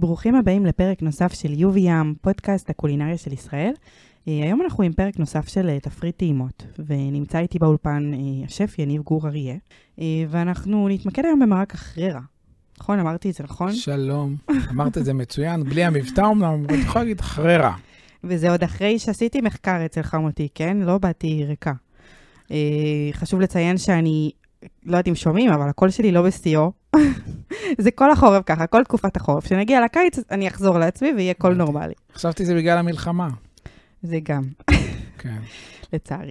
ברוכים הבאים לפרק נוסף של יובי ים, פודקאסט הקולינריה של ישראל. אה, היום אנחנו עם פרק נוסף של אה, תפריט טעימות, ונמצא איתי באולפן אה, השף יניב גור אריה, ואנחנו נתמקד היום במרק החררה. נכון? אמרתי את זה נכון? שלום, אמרת את זה מצוין, בלי המבטא אומנם, אבל את יכולה להגיד חררה. וזה עוד אחרי שעשיתי מחקר אצל חמותי, כן? לא באתי ריקה. חשוב לציין שאני לא יודעת אם שומעים, אבל הקול שלי לא בשיאו. זה כל החורף ככה, כל תקופת החורף. כשנגיע לקיץ, אני אחזור לעצמי ויהיה קול נורמלי. חשבתי זה בגלל המלחמה. זה גם. כן. לצערי.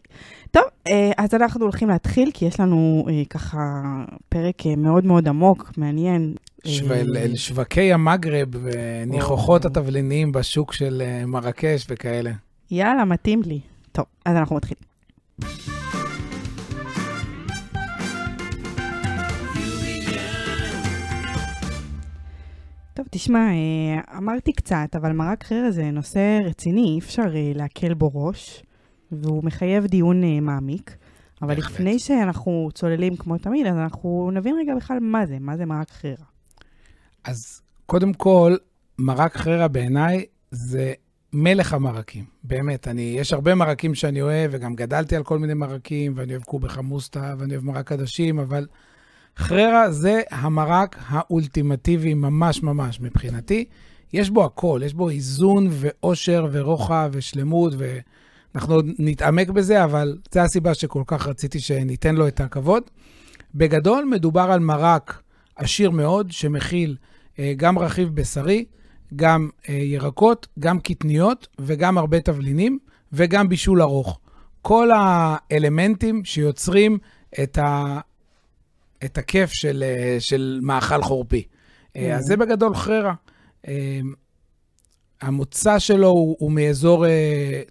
טוב, אה, אז אנחנו הולכים להתחיל, כי יש לנו אה, ככה פרק אה, מאוד מאוד עמוק, מעניין. אל שווקי המגרב וניחוחות התבלינים בשוק של מרקש וכאלה. יאללה, מתאים לי. טוב, אז אנחנו מתחילים. טוב, תשמע, אה, אמרתי קצת, אבל מרק חרא זה נושא רציני, אי אפשר אה, להקל בו ראש, והוא מחייב דיון אה, מעמיק. אבל בהחלט. לפני שאנחנו צוללים כמו תמיד, אז אנחנו נבין רגע בכלל מה זה, מה זה מרק חרא. אז קודם כל, מרק חרא בעיניי זה מלך המרקים. באמת, אני, יש הרבה מרקים שאני אוהב, וגם גדלתי על כל מיני מרקים, ואני אוהב קובי חמוסטה, ואני אוהב מרק עדשים, אבל חררה זה המרק האולטימטיבי ממש ממש מבחינתי. יש בו הכל, יש בו איזון ואושר ורוחב ושלמות, ואנחנו עוד נתעמק בזה, אבל זו הסיבה שכל כך רציתי שניתן לו את הכבוד. בגדול, מדובר על מרק עשיר מאוד, שמכיל אה, גם רכיב בשרי, גם אה, ירקות, גם קטניות וגם הרבה תבלינים, וגם בישול ארוך. כל האלמנטים שיוצרים את ה... את הכיף של, אה, של מאכל חורפי. Mm. אז זה בגדול חררה. אה, המוצא שלו הוא, הוא מאזור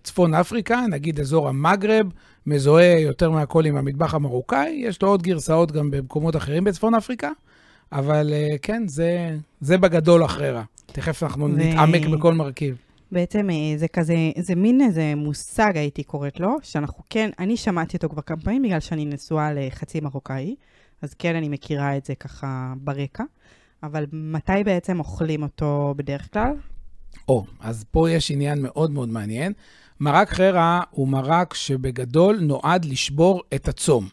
צפון אפריקה, נגיד אזור המגרב, מזוהה יותר מהכל עם המטבח המרוקאי, יש לו עוד גרסאות גם במקומות אחרים בצפון אפריקה, אבל כן, זה, זה בגדול החררה. תכף אנחנו ו... נתעמק בכל מרכיב. בעצם זה כזה, זה מין איזה מושג הייתי קוראת לו, שאנחנו כן, אני שמעתי אותו כבר כמה פעמים בגלל שאני נשואה לחצי מרוקאי. אז כן, אני מכירה את זה ככה ברקע. אבל מתי בעצם אוכלים אותו בדרך כלל? או, אז פה יש עניין מאוד מאוד מעניין. מרק חרא הוא מרק שבגדול נועד לשבור את הצום.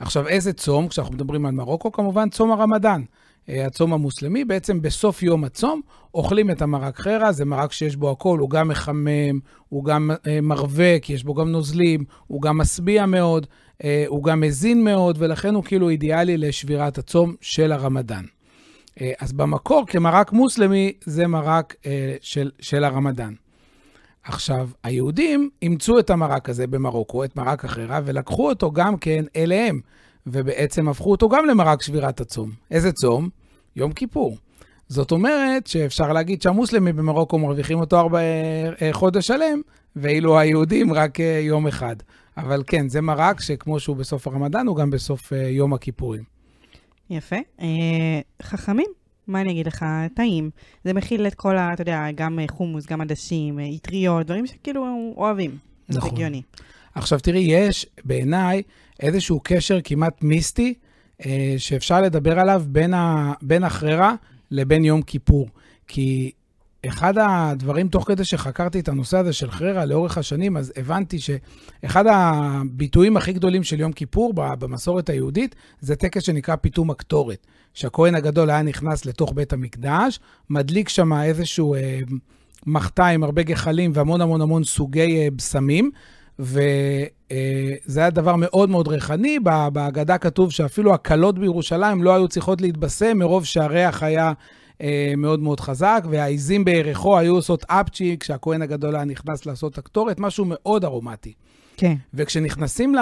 עכשיו, איזה צום? כשאנחנו מדברים על מרוקו, כמובן צום הרמדאן. אה, הצום המוסלמי, בעצם בסוף יום הצום אוכלים את המרק חרא, זה מרק שיש בו הכל, הוא גם מחמם, הוא גם אה, מרווה, כי יש בו גם נוזלים, הוא גם משביע מאוד, הוא גם מזין מאוד, ולכן הוא כאילו אידיאלי לשבירת הצום של הרמדאן. אז במקור, כמרק מוסלמי, זה מרק של, של הרמדאן. עכשיו, היהודים אימצו את המרק הזה במרוקו, את מרק החרא, ולקחו אותו גם כן אליהם. ובעצם הפכו אותו גם למרק שבירת הצום. איזה צום? יום כיפור. זאת אומרת שאפשר להגיד שהמוסלמים במרוקו מרוויחים אותו ארבע אה, חודש שלם, ואילו היהודים רק אה, יום אחד. אבל כן, זה מרק שכמו שהוא בסוף הרמדאן, הוא גם בסוף אה, יום הכיפורים. יפה. חכמים, מה אני אגיד לך? טעים. זה מכיל את כל ה... אתה יודע, גם חומוס, גם עדשים, אטריות, דברים שכאילו אוהבים. נכון. זה הגיוני. עכשיו תראי, יש בעיניי איזשהו קשר כמעט מיסטי אה, שאפשר לדבר עליו בין, ה, בין החררה לבין יום כיפור. כי אחד הדברים, תוך כדי שחקרתי את הנושא הזה של חררה לאורך השנים, אז הבנתי שאחד הביטויים הכי גדולים של יום כיפור במסורת היהודית, זה טקס שנקרא פיתום הקטורת. שהכהן הגדול היה נכנס לתוך בית המקדש, מדליק שם איזשהו אה, מחטא עם הרבה גחלים והמון המון המון סוגי אה, בשמים, וזה היה דבר מאוד מאוד ריחני. בהגדה כתוב שאפילו הכלות בירושלים לא היו צריכות להתבשם מרוב שהריח היה אה, מאוד מאוד חזק, והעיזים בירכו היו עושות אפצ'י כשהכהן הגדול היה נכנס לעשות הקטורת, משהו מאוד ארומטי. כן. וכשנכנסים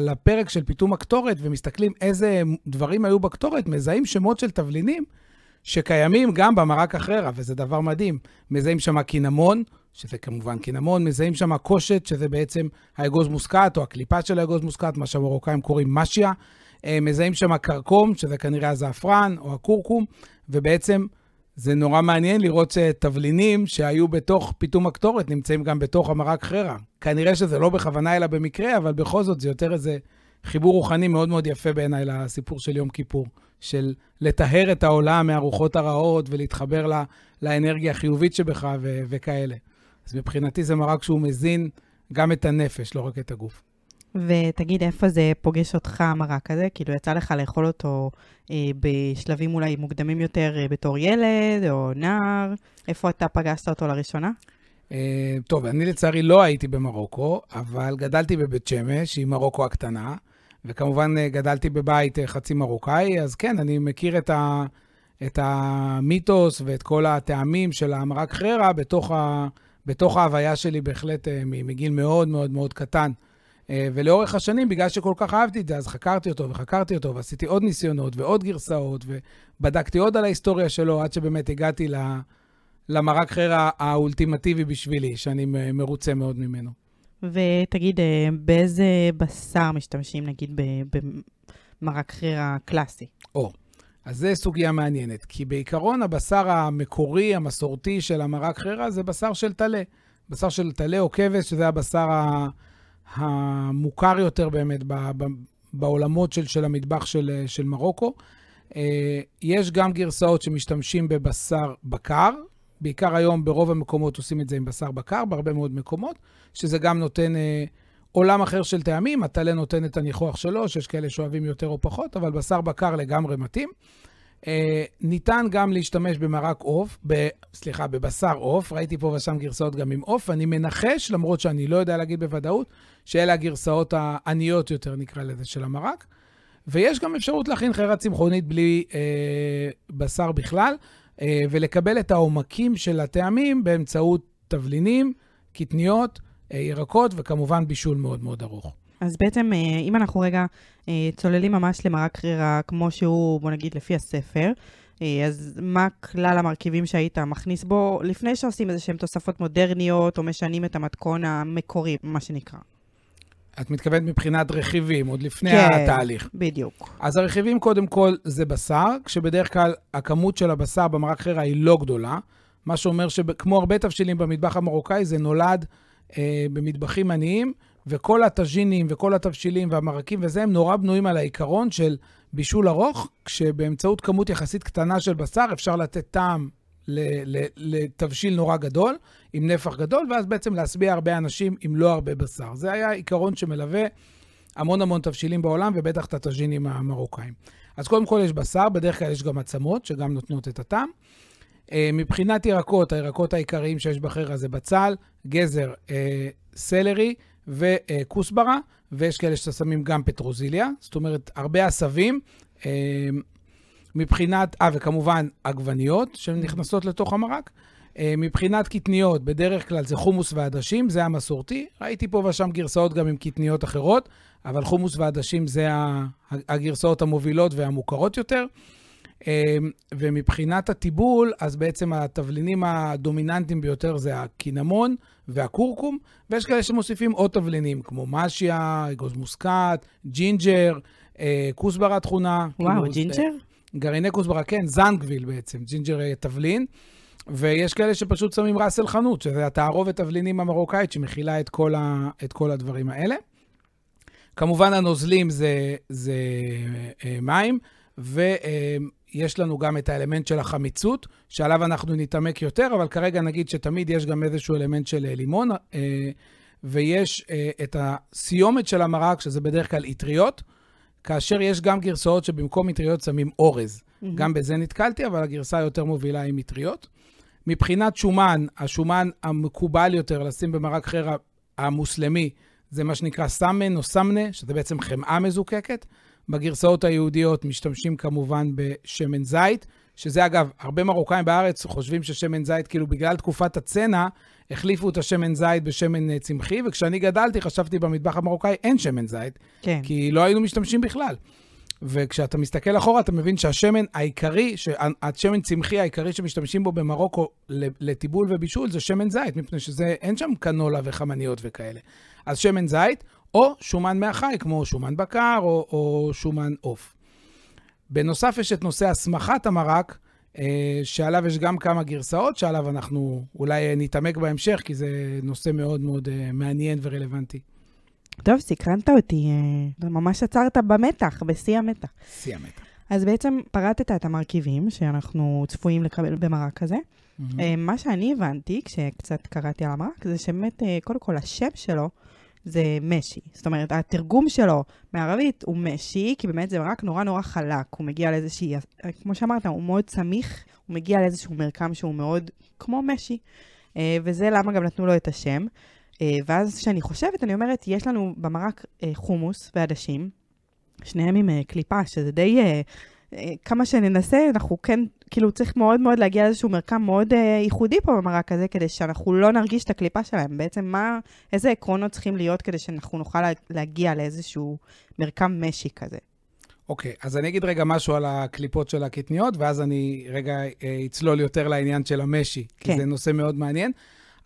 לפרק של פיתום הקטורת ומסתכלים איזה דברים היו בקטורת, מזהים שמות של תבלינים שקיימים גם במרק החררה, וזה דבר מדהים. מזהים שם קינמון, שזה כמובן קינמון, מזהים שם קושט, שזה בעצם האגוז מוסקת, או הקליפה של האגוז מוסקת, מה שהמרוקאים קוראים משיה. אה, מזהים שם קרקום, שזה כנראה הזעפרן, או הכורכום, ובעצם זה נורא מעניין לראות שתבלינים שהיו בתוך פיתום הקטורת נמצאים גם בתוך המרק חררה. כנראה שזה לא בכוונה אלא במקרה, אבל בכל זאת זה יותר איזה חיבור רוחני מאוד מאוד יפה בעיניי לסיפור של יום כיפור, של לטהר את העולם מהרוחות הרעות ולהתחבר לה, לאנרגיה החיובית שבך ו- וכאלה. אז מבחינתי זה מרק שהוא מזין גם את הנפש, לא רק את הגוף. ותגיד, איפה זה פוגש אותך, המרק הזה? כאילו, יצא לך לאכול אותו אה, בשלבים אולי מוקדמים יותר אה, בתור ילד או נער? איפה אתה פגשת אותו לראשונה? אה, טוב, אני לצערי לא הייתי במרוקו, אבל גדלתי בבית שמש, שהיא מרוקו הקטנה, וכמובן אה, גדלתי בבית אה, חצי מרוקאי, אז כן, אני מכיר את, ה, את המיתוס ואת כל הטעמים של המרק חררה בתוך, ה, בתוך ההוויה שלי בהחלט מגיל מאוד מאוד מאוד קטן. ולאורך השנים, בגלל שכל כך אהבתי את זה, אז חקרתי אותו וחקרתי אותו, ועשיתי עוד ניסיונות ועוד גרסאות, ובדקתי עוד על ההיסטוריה שלו, עד שבאמת הגעתי למרק חררה האולטימטיבי בשבילי, שאני מרוצה מאוד ממנו. ותגיד, אה, באיזה בשר משתמשים, נגיד, במרק חררה קלאסי? או, אז זו סוגיה מעניינת, כי בעיקרון הבשר המקורי, המסורתי של המרק חררה, זה בשר של טלה. בשר של טלה או כבש, שזה הבשר המוכר יותר באמת בעולמות של, של המטבח של, של מרוקו. אה, יש גם גרסאות שמשתמשים בבשר בקר, בעיקר היום ברוב המקומות עושים את זה עם בשר בקר, בהרבה מאוד מקומות, שזה גם נותן אה, עולם אחר של טעמים. הטלה נותן את הניחוח שלו, שיש כאלה שאוהבים יותר או פחות, אבל בשר בקר לגמרי מתאים. אה, ניתן גם להשתמש במרק עוף, סליחה, בבשר עוף, ראיתי פה ושם גרסאות גם עם עוף. אני מנחש, למרות שאני לא יודע להגיד בוודאות, שאלה הגרסאות העניות יותר, נקרא לזה, של המרק. ויש גם אפשרות להכין חירה צמחונית בלי אה, בשר בכלל. אה, ולקבל את העומקים של הטעמים באמצעות תבלינים, קטניות, אה, ירקות וכמובן בישול מאוד מאוד ארוך. אז בעצם, אה, אם אנחנו רגע צוללים ממש למרק קרירה, כמו שהוא, בוא נגיד, לפי הספר, אז מה כלל המרכיבים שהיית מכניס בו לפני שעושים איזה שהן תוספות מודרניות או משנים את המתכון המקורי, מה שנקרא? את מתכוונת מבחינת רכיבים, עוד לפני כן, התהליך. בדיוק. אז הרכיבים, קודם כל, זה בשר, כשבדרך כלל הכמות של הבשר במרק חרה היא לא גדולה, מה שאומר שכמו הרבה תבשילים במטבח המרוקאי, זה נולד אה, במטבחים עניים, וכל הטאז'ינים וכל התבשילים והמרקים וזה, הם נורא בנויים על העיקרון של בישול ארוך, כשבאמצעות כמות יחסית קטנה של בשר אפשר לתת טעם לתבשיל נורא גדול, עם נפח גדול, ואז בעצם להשביע הרבה אנשים עם לא הרבה בשר. זה היה עיקרון שמלווה המון המון תבשילים בעולם, ובטח את הטאז'ינים המרוקאים. אז קודם כל יש בשר, בדרך כלל יש גם עצמות, שגם נותנות את הטעם. אה, מבחינת ירקות, הירקות העיקריים שיש בחרא זה בצל, גזר, אה, סלרי וכוסברה, ויש כאלה ששמים גם פטרוזיליה, זאת אומרת, הרבה עשבים. אה, מבחינת, אה, וכמובן עגבניות שנכנסות לתוך המרק. אה, מבחינת קטניות, בדרך כלל זה חומוס ועדשים, זה המסורתי. ראיתי פה ושם גרסאות גם עם קטניות אחרות, אבל חומוס ועדשים זה הגרסאות המובילות והמוכרות יותר. אה, ומבחינת הטיבול, אז בעצם התבלינים הדומיננטיים ביותר זה הקינמון והכורכום, ויש כאלה שמוסיפים עוד תבלינים, כמו משיה, אגוז מוסקת, ג'ינג'ר, אה, כוסברה טחונה. וואו, כאילו, ג'ינג'ר? גרעיני כוסברה, כן, זנגוויל בעצם, ג'ינג'ר אה, תבלין. ויש כאלה שפשוט שמים ראס אל חנות, שזה התערובת תבלינים המרוקאית שמכילה את כל, ה, את כל הדברים האלה. כמובן הנוזלים זה, זה אה, מים, ויש לנו גם את האלמנט של החמיצות, שעליו אנחנו נתעמק יותר, אבל כרגע נגיד שתמיד יש גם איזשהו אלמנט של אה, לימון, ויש את הסיומת של המרק, שזה בדרך כלל אטריות. כאשר יש גם גרסאות שבמקום מטריות שמים אורז. Mm-hmm. גם בזה נתקלתי, אבל הגרסה היותר מובילה היא מטריות. מבחינת שומן, השומן המקובל יותר לשים במרק חרא המוסלמי, זה מה שנקרא סמן או סמנה, שזה בעצם חמאה מזוקקת. בגרסאות היהודיות משתמשים כמובן בשמן זית, שזה אגב, הרבה מרוקאים בארץ חושבים ששמן זית, כאילו בגלל תקופת הצנע, החליפו את השמן זית בשמן אה, צמחי, וכשאני גדלתי חשבתי במטבח המרוקאי אין שמן זית, כן. כי לא היינו משתמשים בכלל. וכשאתה מסתכל אחורה, אתה מבין שהשמן העיקרי, השמן צמחי העיקרי שמשתמשים בו במרוקו לטיבול ובישול זה שמן זית, מפני שאין שם קנולה וחמניות וכאלה. אז שמן זית, או שומן מהחי, כמו שומן בקר או, או שומן עוף. בנוסף, יש את נושא הסמכת המרק, אה, שעליו יש גם כמה גרסאות, שעליו אנחנו אולי נתעמק בהמשך, כי זה נושא מאוד מאוד אה, מעניין ורלוונטי. טוב, סקרנת אותי, אה, ממש עצרת במתח, בשיא המתח. שיא המתח. אז בעצם פרטת את המרכיבים שאנחנו צפויים לקבל במרק הזה. אה, מה שאני הבנתי, כשקצת קראתי על המרק, זה שבאמת, אה, קודם כל, השם שלו זה משי. זאת אומרת, התרגום שלו מערבית הוא משי, כי באמת זה מרק נורא נורא חלק. הוא מגיע לאיזושהי, כמו שאמרת, הוא מאוד סמיך, הוא מגיע לאיזשהו מרקם שהוא מאוד כמו משי. אה, וזה למה גם נתנו לו את השם. אה, ואז כשאני חושבת, אני אומרת, יש לנו במרק אה, חומוס ועדשים, שניהם עם קליפה, שזה די... כמה שננסה, אנחנו כן, כאילו צריך מאוד מאוד להגיע לאיזשהו מרקם מאוד אה, ייחודי פה במרק הזה, כדי שאנחנו לא נרגיש את הקליפה שלהם. בעצם מה, איזה עקרונות צריכים להיות כדי שאנחנו נוכל לה, להגיע לאיזשהו מרקם משי כזה. אוקיי, אז אני אגיד רגע משהו על הקליפות של הקטניות, ואז אני רגע אה, אצלול יותר לעניין של המשי, כי כן. זה נושא מאוד מעניין.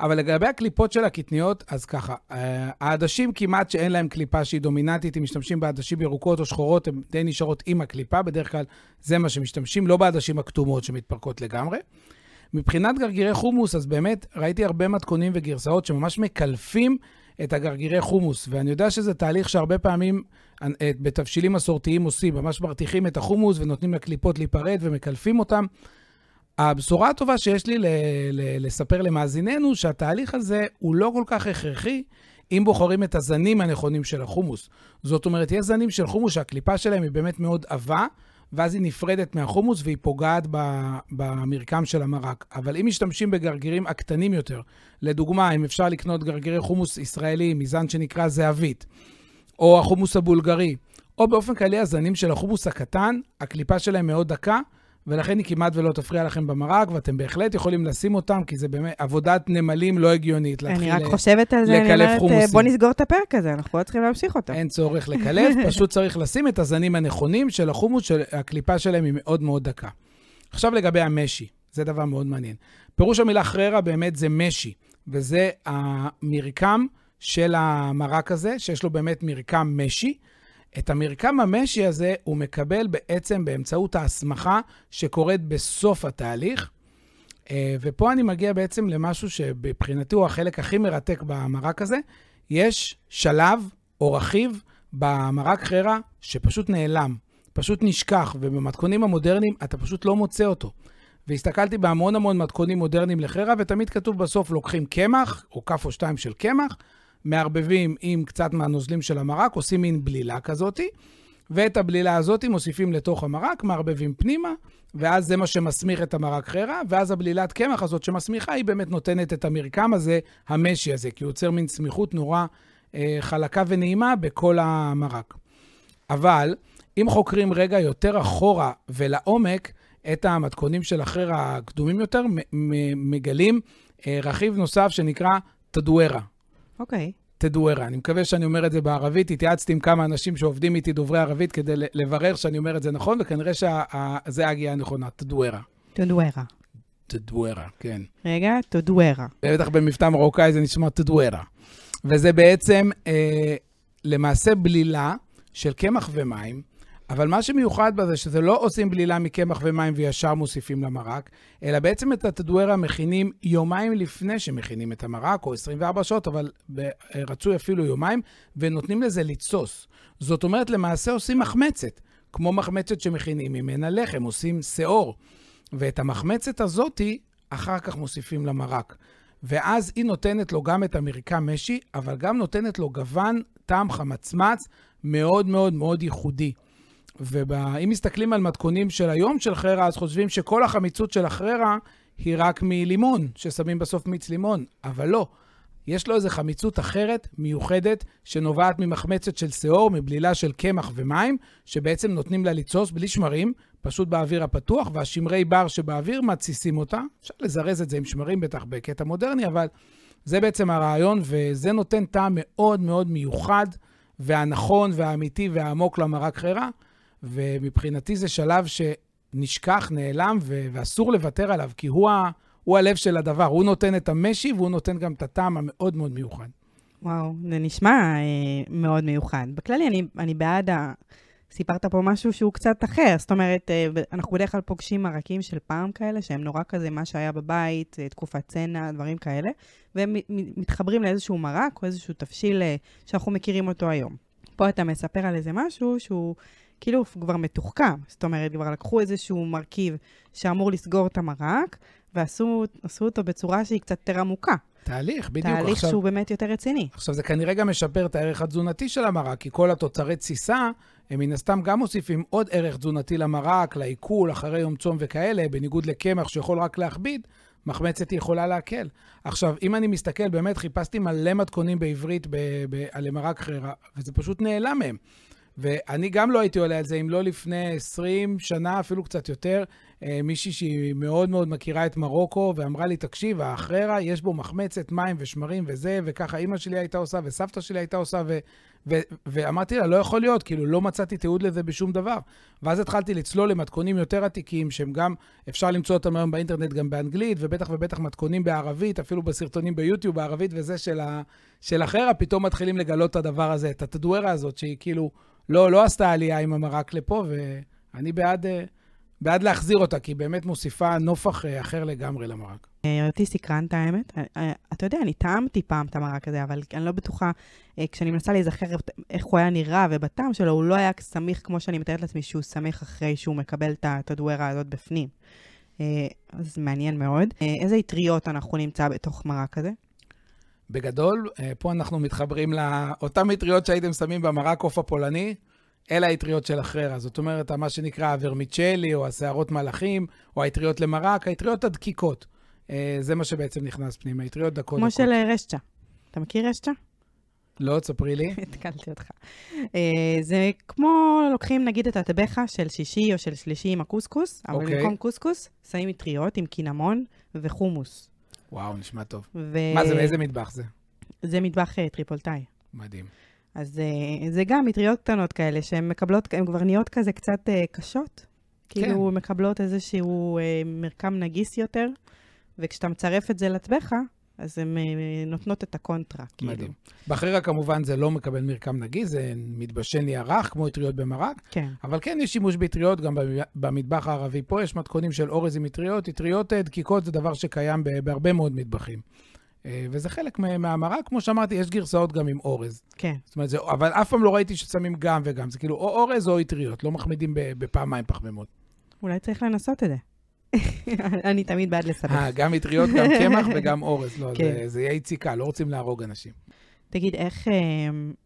אבל לגבי הקליפות של הקטניות, אז ככה, אה, העדשים כמעט שאין להם קליפה שהיא דומיננטית, אם משתמשים בעדשים ירוקות או שחורות, הן די נשארות עם הקליפה, בדרך כלל זה מה שמשתמשים, לא בעדשים הכתומות שמתפרקות לגמרי. מבחינת גרגירי חומוס, אז באמת ראיתי הרבה מתכונים וגרסאות שממש מקלפים את הגרגירי חומוס, ואני יודע שזה תהליך שהרבה פעמים אה, בתבשילים מסורתיים עושים, ממש מרתיחים את החומוס ונותנים לקליפות להיפרד ומקלפים אותם. הבשורה הטובה שיש לי ל- ל- לספר למאזיננו, שהתהליך הזה הוא לא כל כך הכרחי אם בוחרים את הזנים הנכונים של החומוס. זאת אומרת, יש זנים של חומוס שהקליפה שלהם היא באמת מאוד עבה, ואז היא נפרדת מהחומוס והיא פוגעת ב- במרקם של המרק. אבל אם משתמשים בגרגירים הקטנים יותר, לדוגמה, אם אפשר לקנות גרגירי חומוס ישראלי מזן שנקרא זהבית, או החומוס הבולגרי, או באופן כללי הזנים של החומוס הקטן, הקליפה שלהם מאוד דקה, ולכן היא כמעט ולא תפריע לכם במרק, ואתם בהחלט יכולים לשים אותם, כי זה באמת עבודת נמלים לא הגיונית. אני להתחיל רק ל- חושבת על זה, אני לקלף אומרת, חומוסים. בוא נסגור את הפרק הזה, אנחנו לא צריכים להמשיך אותו. אין צורך לקלף, פשוט צריך לשים את הזנים הנכונים של החומוס, שהקליפה שלהם היא מאוד מאוד דקה. עכשיו לגבי המשי, זה דבר מאוד מעניין. פירוש המילה חררה באמת זה משי, וזה המרקם של המרק הזה, שיש לו באמת מרקם משי. את המרקם המשי הזה הוא מקבל בעצם באמצעות ההסמכה שקורית בסוף התהליך. אה, ופה אני מגיע בעצם למשהו שבבחינתי הוא החלק הכי מרתק במרק הזה. יש שלב או רכיב במרק חררה שפשוט נעלם, פשוט נשכח, ובמתכונים המודרניים אתה פשוט לא מוצא אותו. והסתכלתי בהמון המון מתכונים מודרניים לחררה, ותמיד כתוב בסוף לוקחים קמח, או כף או שתיים של קמח, מערבבים עם קצת מהנוזלים של המרק, עושים מין בלילה כזאתי, ואת הבלילה הזאת מוסיפים לתוך המרק, מערבבים פנימה, ואז זה מה שמסמיך את המרק חררה, ואז הבלילת קמח הזאת שמסמיכה, היא באמת נותנת את המרקם הזה, המשי הזה, כי הוא יוצר מין סמיכות נורא אה, חלקה ונעימה בכל המרק. אבל אם חוקרים רגע יותר אחורה ולעומק את המתכונים של החררה הקדומים יותר, מגלים אה, רכיב נוסף שנקרא תדוארה. אוקיי. תדוארה. אני מקווה שאני אומר את זה בערבית. התייעצתי עם כמה אנשים שעובדים איתי דוברי ערבית כדי לברר שאני אומר את זה נכון, וכנראה שזה ההגייה הנכונה, תדוארה. תודוארה. תדוארה, כן. רגע, תודוארה. בטח במבטא מרוקאי זה נשמע תדוארה. וזה בעצם אה, למעשה בלילה של קמח ומים, אבל מה שמיוחד בזה שזה לא עושים בלילה מקמח ומים וישר מוסיפים למרק, אלא בעצם את התדוארה מכינים יומיים לפני שמכינים את המרק, או 24 שעות, אבל רצוי אפילו יומיים, ונותנים לזה לתסוס. זאת אומרת, למעשה עושים מחמצת, כמו מחמצת שמכינים ממנה לחם, עושים שאור. ואת המחמצת הזאתי, אחר כך מוסיפים למרק. ואז היא נותנת לו גם את המרקם משי, אבל גם נותנת לו גוון, טעם חמצמץ, מאוד מאוד מאוד ייחודי. ואם מסתכלים על מתכונים של היום של חררה, אז חושבים שכל החמיצות של החררה היא רק מלימון, ששמים בסוף מיץ לימון, אבל לא. יש לו איזו חמיצות אחרת, מיוחדת, שנובעת ממחמצת של שיעור, מבלילה של קמח ומים, שבעצם נותנים לה לתסוס בלי שמרים, פשוט באוויר הפתוח, והשמרי בר שבאוויר מתסיסים אותה. אפשר לזרז את זה עם שמרים בטח בקטע מודרני, אבל זה בעצם הרעיון, וזה נותן טעם מאוד מאוד מיוחד, והנכון והאמיתי והעמוק למרק חררה, ומבחינתי זה שלב שנשכח, נעלם, ו- ואסור לוותר עליו, כי הוא, ה- הוא הלב של הדבר. הוא נותן את המשי, והוא נותן גם את הטעם המאוד מאוד מיוחד. וואו, זה נשמע אה, מאוד מיוחד. בכללי, אני, אני בעד סיפרת פה משהו שהוא קצת אחר. זאת אומרת, אה, אנחנו בדרך כלל פוגשים מרקים של פעם כאלה, שהם נורא כזה מה שהיה בבית, אה, תקופת צנע, דברים כאלה, והם מתחברים לאיזשהו מרק או איזשהו תבשיל אה, שאנחנו מכירים אותו היום. פה אתה מספר על איזה משהו שהוא כאילו כבר מתוחכם. זאת אומרת, כבר לקחו איזשהו מרכיב שאמור לסגור את המרק, ועשו אותו בצורה שהיא קצת יותר עמוקה. תהליך, בדיוק. תהליך עכשיו, שהוא באמת יותר רציני. עכשיו, זה כנראה גם משפר את הערך התזונתי של המרק, כי כל התוצרי תסיסה, הם מן הסתם גם מוסיפים עוד ערך תזונתי למרק, לעיכול, אחרי יום צום וכאלה, בניגוד לקמח שיכול רק להכביד, מחמצת יכולה להקל. עכשיו, אם אני מסתכל, באמת חיפשתי מלא מתכונים בעברית ב- ב- על מרק חררה, וזה פשוט נעלם מהם. ואני גם לא הייתי עולה על זה אם לא לפני 20 שנה, אפילו קצת יותר, אה, מישהי שהיא מאוד מאוד מכירה את מרוקו, ואמרה לי, תקשיב, האחררה, יש בו מחמצת מים ושמרים וזה, וככה אימא שלי הייתה עושה, וסבתא שלי הייתה עושה, ו- ו- ואמרתי לה, לא יכול להיות, כאילו, לא מצאתי תיעוד לזה בשום דבר. ואז התחלתי לצלול למתכונים יותר עתיקים, שהם גם, אפשר למצוא אותם היום באינטרנט גם באנגלית, ובטח ובטח מתכונים בערבית, אפילו בסרטונים ביוטיוב בערבית וזה של, ה- של החררה, פתאום מתחילים לגלות את הדבר הזה, את התדוארה הזאת, שהיא כאילו... לא, לא עשתה עלייה עם המרק לפה, ואני בעד, אה, בעד להחזיר אותה, כי היא באמת מוסיפה נופח אה, אחר לגמרי למרק. אה, אותי סקרנת, האמת. אתה יודע, אני טעמתי פעם את המרק הזה, אבל אני לא בטוחה, כשאני מנסה להיזכר איך הוא היה נראה, ובטעם שלו הוא לא היה סמיך כמו שאני מתארת לעצמי שהוא סמיך אחרי שהוא מקבל את הדוארה הזאת בפנים. אז מעניין מאוד. איזה אטריות אנחנו נמצא בתוך מרק הזה? בגדול, אה, פה אנחנו מתחברים לאותן מטריות שהייתם שמים במרק עוף הפולני, אלה האטריות של החררה. זאת אומרת, מה שנקרא הוורמיצ'לי, או השערות מלאכים, או האטריות למרק, האטריות הדקיקות. אה, זה מה שבעצם נכנס פנימה, האטריות דקות. כמו של אה, רשצ'ה. אתה מכיר רשצ'ה? לא, תספרי לי. התקלתי אותך. זה כמו, לוקחים נגיד את הטבחה של שישי או של שלישי עם הקוסקוס, אבל אוקיי. במקום קוסקוס, שמים מטריות עם קינמון וחומוס. וואו, נשמע טוב. ו... מה זה, מאיזה מטבח זה? זה מטבח אה, טריפולטאי. מדהים. אז אה, זה גם אטריות קטנות כאלה, שהן מקבלות, הן כבר נהיות כזה קצת אה, קשות. כן. כאילו, מקבלות איזשהו מרקם נגיס יותר, וכשאתה מצרף את זה לטבחה, אז הן אה, נותנות את הקונטרה. כאילו. מדהים. בחרירה כמובן זה לא מקבל מרקם נגיס, זה מתבשל רך, כמו אטריות במרק. כן. אבל כן יש שימוש באטריות גם במטבח הערבי. פה יש מתכונים של אורז עם אטריות. אטריות אה, דקיקות זה דבר שקיים בהרבה מאוד מטבחים. אה, וזה חלק מהמרק, כמו שאמרתי, יש גרסאות גם עם אורז. כן. זאת אומרת, זה, אבל אף פעם לא ראיתי ששמים גם וגם. זה כאילו או אורז או אטריות, לא מחמידים בפעמיים פחמימות. אולי צריך לנסות את זה. אני תמיד בעד לסבך. אה, גם מטריות, גם קמח וגם אורז. לא, כן. זה, זה יהיה יציקה, לא רוצים להרוג אנשים. תגיד, איך, אה,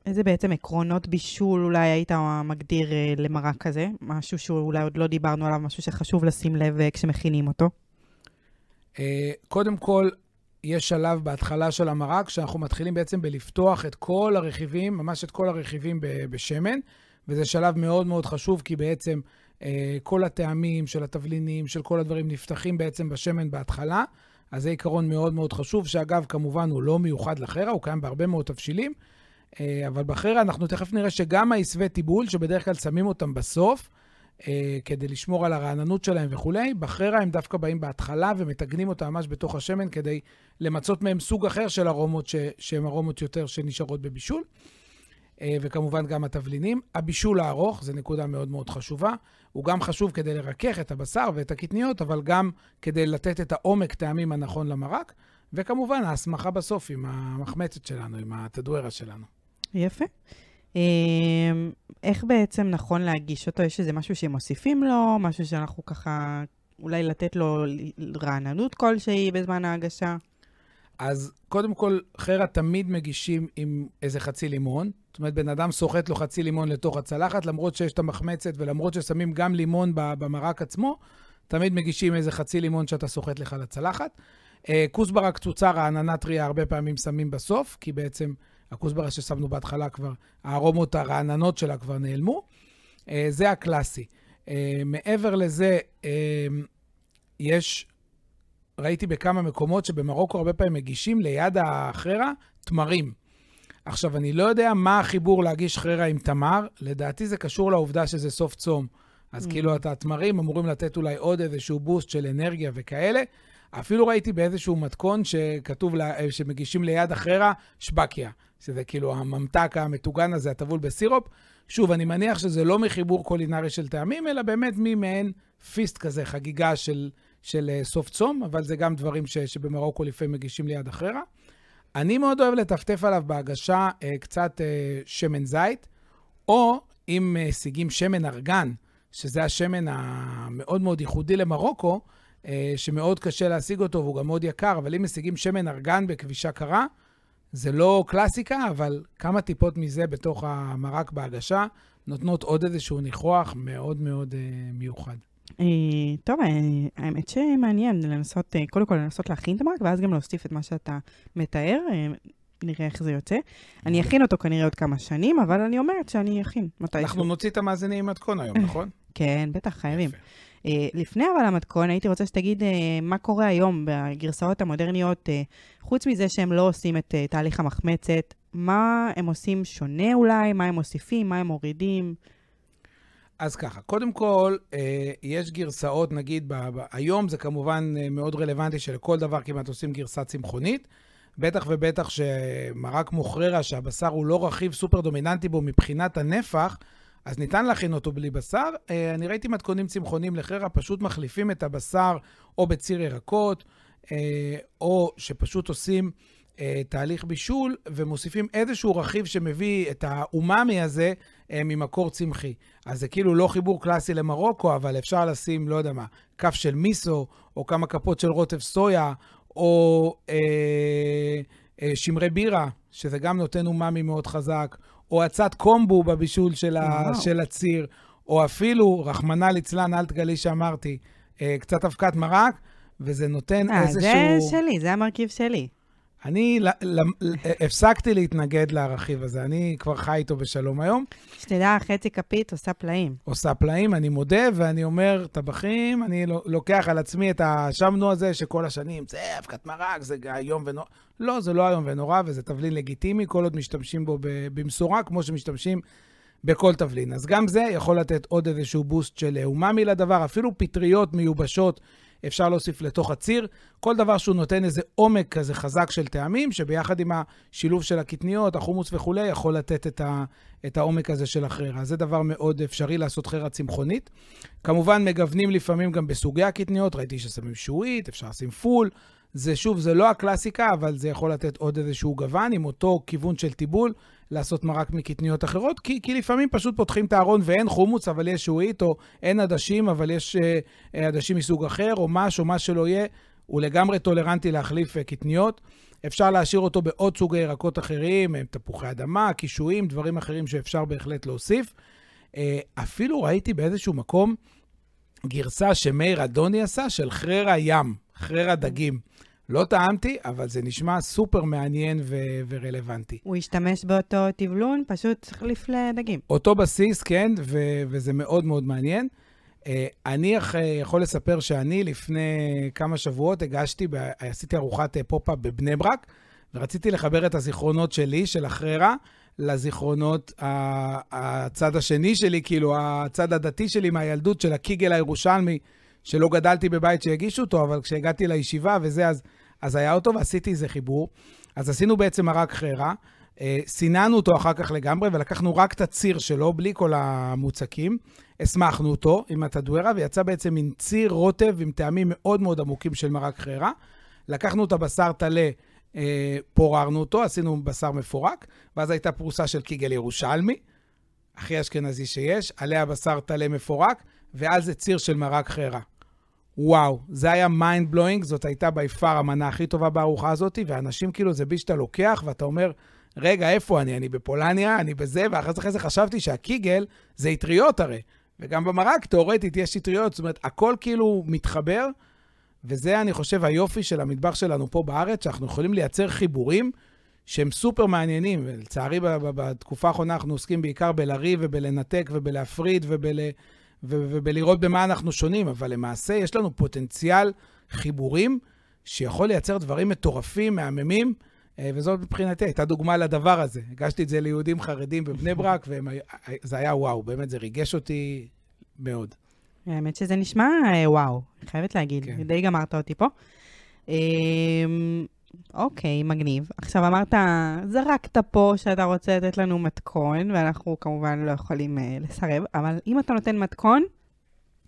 איזה בעצם עקרונות בישול אולי היית מגדיר אה, למרק כזה? משהו שאולי עוד לא דיברנו עליו, משהו שחשוב לשים לב אה, כשמכינים אותו? קודם כל, יש שלב בהתחלה של המרק, שאנחנו מתחילים בעצם בלפתוח את כל הרכיבים, ממש את כל הרכיבים בשמן, וזה שלב מאוד מאוד חשוב, כי בעצם כל הטעמים של התבלינים, של כל הדברים, נפתחים בעצם בשמן בהתחלה. אז זה עיקרון מאוד מאוד חשוב, שאגב, כמובן, הוא לא מיוחד לחרא, הוא קיים בהרבה מאוד תבשילים. אה, אבל בחרא אנחנו תכף נראה שגם העשבי טיבול, שבדרך כלל שמים אותם בסוף, אה, כדי לשמור על הרעננות שלהם וכולי, בחרא הם דווקא באים בהתחלה ומתגנים אותם ממש בתוך השמן כדי למצות מהם סוג אחר של ארומות שהן ארומות יותר שנשארות בבישול. אה, וכמובן גם התבלינים. הבישול הארוך, זו נקודה מאוד מאוד חשובה. הוא גם חשוב כדי לרכך את הבשר ואת הקטניות, אבל גם כדי לתת את העומק טעמים הנכון למרק. וכמובן, ההסמכה בסוף עם המחמצת שלנו, עם התדוארה שלנו. יפה. אה, איך בעצם נכון להגיש אותו? יש איזה משהו שמוסיפים לו, משהו שאנחנו ככה, אולי לתת לו רעננות כלשהי בזמן ההגשה? אז קודם כל, חרא תמיד מגישים עם איזה חצי לימון. זאת אומרת, בן אדם סוחט לו חצי לימון לתוך הצלחת, למרות שיש את המחמצת ולמרות ששמים גם לימון במרק עצמו, תמיד מגישים איזה חצי לימון שאתה סוחט לך לצלחת. אה, כוסברה קצוצה, רעננה טריה, הרבה פעמים שמים בסוף, כי בעצם הכוסברה ששמנו בהתחלה כבר, הארומות הרעננות שלה כבר נעלמו. אה, זה הקלאסי. אה, מעבר לזה, יש ראיתי בכמה מקומות שבמרוקו הרבה פעמים מגישים ליד החררה תמרים. עכשיו, אני לא יודע מה החיבור להגיש חררה עם תמר, לדעתי זה קשור לעובדה שזה סוף צום. אז mm. כאילו, את התמרים אמורים לתת אולי עוד איזשהו בוסט של אנרגיה וכאלה. אפילו ראיתי באיזשהו מתכון שכתוב, לה, שמגישים ליד החררה שבקיה, שזה כאילו הממתק המטוגן הזה, הטבול בסירופ, שוב, אני מניח שזה לא מחיבור קולינרי של טעמים, אלא באמת ממעין פיסט כזה, חגיגה של, של uh, סוף צום, אבל זה גם דברים ש, שבמרוקו לפעמים מגישים ליד אחרה. אני מאוד אוהב לטפטף עליו בהגשה uh, קצת uh, שמן זית, או אם משיגים שמן ארגן, שזה השמן המאוד מאוד ייחודי למרוקו, שמאוד קשה להשיג אותו והוא גם מאוד יקר, אבל אם משיגים שמן ארגן בכבישה קרה, זה לא קלאסיקה, אבל כמה טיפות מזה בתוך המרק בהגשה נותנות עוד איזשהו ניחוח מאוד מאוד uh, מיוחד. Uh, טוב, uh, האמת שמעניין לנסות, uh, קודם כל לנסות להכין את המרק, ואז גם להוסיף את מה שאתה מתאר. נראה איך זה יוצא. אני אכין אותו כנראה עוד כמה שנים, אבל אני אומרת שאני אכין מתישהו. אנחנו נוציא את המאזינים עם מתכון היום, נכון? כן, בטח, חייבים. אה, לפני אבל המתכון, הייתי רוצה שתגיד אה, מה קורה היום בגרסאות המודרניות, אה, חוץ מזה שהם לא עושים את תהליך המחמצת, מה הם עושים שונה אולי, מה הם מוסיפים, מה הם מורידים? אז ככה, קודם כל, יש גרסאות, נגיד, היום זה כמובן מאוד רלוונטי שלכל דבר כמעט עושים גרסה צמחונית. בטח ובטח שמרק מוכררה, שהבשר הוא לא רכיב סופר דומיננטי בו מבחינת הנפח, אז ניתן להכין אותו בלי בשר. אה, אני ראיתי מתכונים צמחונים לחרא, פשוט מחליפים את הבשר או בציר ירקות, אה, או שפשוט עושים אה, תהליך בישול ומוסיפים איזשהו רכיב שמביא את האומאמי הזה ממקור צמחי. אז זה כאילו לא חיבור קלאסי למרוקו, אבל אפשר לשים, לא יודע מה, כף של מיסו, או כמה כפות של רוטב סויה, או אה, אה, שמרי בירה, שזה גם נותן אומאמי מאוד חזק, או הצת קומבו בבישול של, ה, של הציר, או אפילו, רחמנא ליצלן, אל תגלי שאמרתי, אה, קצת אבקת מרק, וזה נותן 아, איזשהו... זה שלי, זה המרכיב שלי. אני הפסקתי להתנגד לרכיב הזה, אני כבר חי איתו בשלום היום. שתדע, חצי כפית עושה פלאים. עושה פלאים, אני מודה, ואני אומר, טבחים, אני לוקח על עצמי את השמנו הזה שכל השנים, זה אבקת מרק, זה איום ונורא. לא, זה לא איום ונורא, וזה תבלין לגיטימי, כל עוד משתמשים בו במשורה, כמו שמשתמשים בכל תבלין. אז גם זה יכול לתת עוד איזשהו בוסט של אומאמי לדבר, אפילו פטריות מיובשות. אפשר להוסיף לתוך הציר. כל דבר שהוא נותן איזה עומק כזה חזק של טעמים, שביחד עם השילוב של הקטניות, החומוס וכולי, יכול לתת את, ה, את העומק הזה של החררה. זה דבר מאוד אפשרי לעשות חררה צמחונית. כמובן, מגוונים לפעמים גם בסוגי הקטניות, ראיתי ששמים שועית, אפשר לשים פול. זה שוב, זה לא הקלאסיקה, אבל זה יכול לתת עוד איזשהו גוון עם אותו כיוון של טיבול, לעשות מרק מקטניות אחרות, כי, כי לפעמים פשוט פותחים את הארון ואין חומוס, אבל יש שועית, או אין עדשים, אבל יש uh, עדשים מסוג אחר, או מש, או מה שלא יהיה, הוא לגמרי טולרנטי להחליף uh, קטניות. אפשר להשאיר אותו בעוד סוגי ירקות אחרים, תפוחי אדמה, קישואים, דברים אחרים שאפשר בהחלט להוסיף. אפילו ראיתי באיזשהו מקום גרסה שמאיר אדוני עשה של חרירה ים, חרירה דגים. לא טעמתי, אבל זה נשמע סופר מעניין ו- ורלוונטי. הוא השתמש באותו תבלון, פשוט החליף לדגים. אותו בסיס, כן, ו- וזה מאוד מאוד מעניין. אה, אני יכול לספר שאני לפני כמה שבועות הגשתי, ב- עשיתי ארוחת פופ-אפ בבני ברק, ורציתי לחבר את הזיכרונות שלי, של החרירה, לזיכרונות הצד השני שלי, כאילו הצד הדתי שלי מהילדות של הקיגל הירושלמי, שלא גדלתי בבית שהגישו אותו, אבל כשהגעתי לישיבה וזה, אז, אז היה אותו ועשיתי איזה חיבור. אז עשינו בעצם מרק חרא, אה, סיננו אותו אחר כך לגמרי, ולקחנו רק את הציר שלו, בלי כל המוצקים. הסמכנו אותו עם הטדוארה, ויצא בעצם מין ציר רוטב עם טעמים מאוד מאוד עמוקים של מרק חרא. לקחנו את הבשר טלה, אה, פוררנו אותו, עשינו בשר מפורק, ואז הייתה פרוסה של קיגל ירושלמי, הכי אשכנזי שיש, עליה בשר טלה מפורק, ועל זה ציר של מרק חרא. וואו, זה היה mind blowing, זאת הייתה by far המנה הכי טובה בארוחה הזאת, ואנשים כאילו, זה בי שאתה לוקח ואתה אומר, רגע, איפה אני? אני בפולניה, אני בזה, ואחרי זה חשבתי שהקיגל זה אטריות הרי. וגם במרק, תאורטית, יש אטריות, זאת אומרת, הכל כאילו מתחבר, וזה, אני חושב, היופי של המטבח שלנו פה בארץ, שאנחנו יכולים לייצר חיבורים שהם סופר מעניינים. ולצערי, בתקופה האחרונה אנחנו עוסקים בעיקר בלריב ובלנתק ובלהפריד ובל... ובלראות במה אנחנו שונים, אבל למעשה יש לנו פוטנציאל חיבורים שיכול לייצר דברים מטורפים, מהממים, אה, וזאת מבחינתי הייתה דוגמה לדבר הזה. הגשתי את זה ליהודים חרדים בבני ברק, וזה היה וואו, באמת זה ריגש אותי מאוד. האמת שזה נשמע אה, וואו, חייבת להגיד, כן. די גמרת אותי פה. אוקיי, מגניב. עכשיו אמרת, זרקת פה שאתה רוצה לתת לנו מתכון, ואנחנו כמובן לא יכולים אה, לסרב, אבל אם אתה נותן מתכון,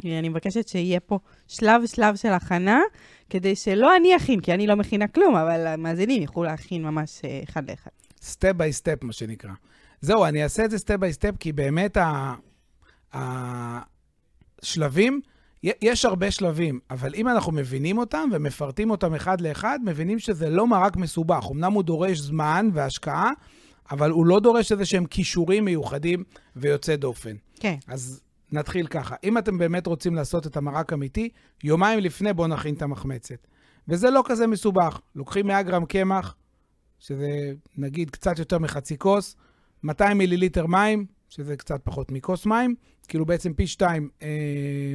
אני מבקשת שיהיה פה שלב-שלב של הכנה, כדי שלא אני אכין, כי אני לא מכינה כלום, אבל המאזינים יוכלו להכין ממש אה, אחד לאחד. step by step, מה שנקרא. זהו, אני אעשה את זה step by step, כי באמת השלבים, יש הרבה שלבים, אבל אם אנחנו מבינים אותם ומפרטים אותם אחד לאחד, מבינים שזה לא מרק מסובך. אמנם הוא דורש זמן והשקעה, אבל הוא לא דורש איזה שהם כישורים מיוחדים ויוצא דופן. כן. אז נתחיל ככה. אם אתם באמת רוצים לעשות את המרק אמיתי, יומיים לפני בואו נכין את המחמצת. וזה לא כזה מסובך. לוקחים 100 גרם קמח, שזה נגיד קצת יותר מחצי כוס, 200 מיליליטר מים, שזה קצת פחות מכוס מים, כאילו בעצם פי שתיים אה,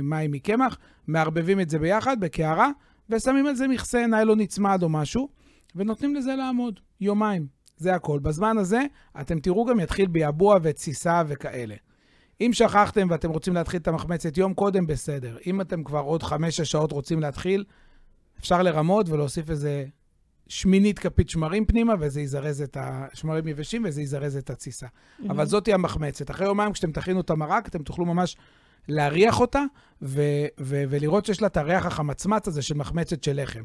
מים מקמח, מערבבים את זה ביחד בקערה, ושמים על זה מכסה ניילון נצמד או משהו, ונותנים לזה לעמוד יומיים. זה הכל. בזמן הזה, אתם תראו גם יתחיל ביבוע ותסיסה וכאלה. אם שכחתם ואתם רוצים להתחיל את המחמצת יום קודם, בסדר. אם אתם כבר עוד חמש-שש שעות רוצים להתחיל, אפשר לרמות ולהוסיף איזה שמינית כפית שמרים פנימה, וזה יזרז את השמרים יבשים, וזה יזרז את התסיסה. Mm-hmm. אבל זאתי המחמצת. אחרי יומיים, כשאתם תכינו את המרק, אתם תוכלו ממש להריח אותה, ו- ו- ולראות שיש לה את הריח החמצמץ הזה של מחמצת של לחם.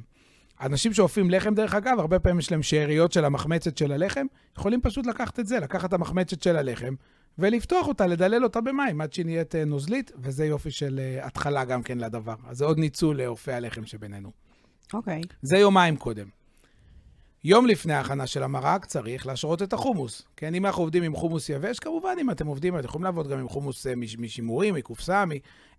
אנשים שאופים לחם, דרך אגב, הרבה פעמים יש להם שאריות של המחמצת של הלחם, יכולים פשוט לקחת את זה, לקחת את המחמצת של הלחם, ולפתוח אותה, לדלל אותה במים עד שהיא נהיית אה, נוזלית, וזה יופי של uh, התחלה גם כן לדבר. אז זה עוד ניצול לאופי הלחם שבינינו. אוקיי. Okay. זה יומיים קודם. יום לפני ההכנה של המרק צריך להשרות את החומוס. כן, אם אנחנו עובדים עם חומוס יבש, כמובן, אם אתם עובדים, אתם יכולים לעבוד גם עם חומוס אה, משימורים, מקופסה, מ...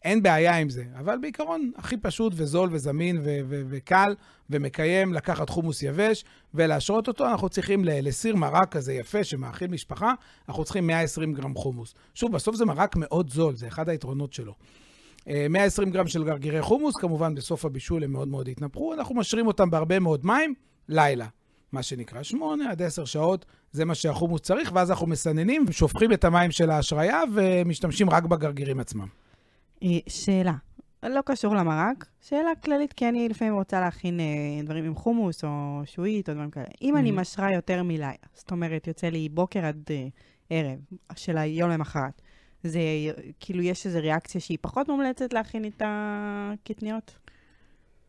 אין בעיה עם זה. אבל בעיקרון, הכי פשוט וזול וזמין ו- ו- וקל ומקיים לקחת חומוס יבש ולהשרות אותו. אנחנו צריכים לסיר מרק כזה יפה שמאכיל משפחה, אנחנו צריכים 120 גרם חומוס. שוב, בסוף זה מרק מאוד זול, זה אחד היתרונות שלו. 120 אה, גרם של גרגירי חומוס, כמובן בסוף הבישול הם מאוד מאוד התנפחו, אנחנו משרים אותם בהרבה מאוד מים, לילה. מה שנקרא, 8 עד 10 שעות, זה מה שהחומוס צריך, ואז אנחנו מסננים, שופכים את המים של ההשריה ומשתמשים רק בגרגירים עצמם. אה, שאלה, לא קשור למרק, שאלה כללית, כי אני לפעמים רוצה להכין אה, דברים עם חומוס או שועית או דברים כאלה. אם mm-hmm. אני משרה יותר מלילה, זאת אומרת, יוצא לי בוקר עד אה, ערב של היום למחרת, זה כאילו יש איזו ריאקציה שהיא פחות מומלצת להכין את הקטניות?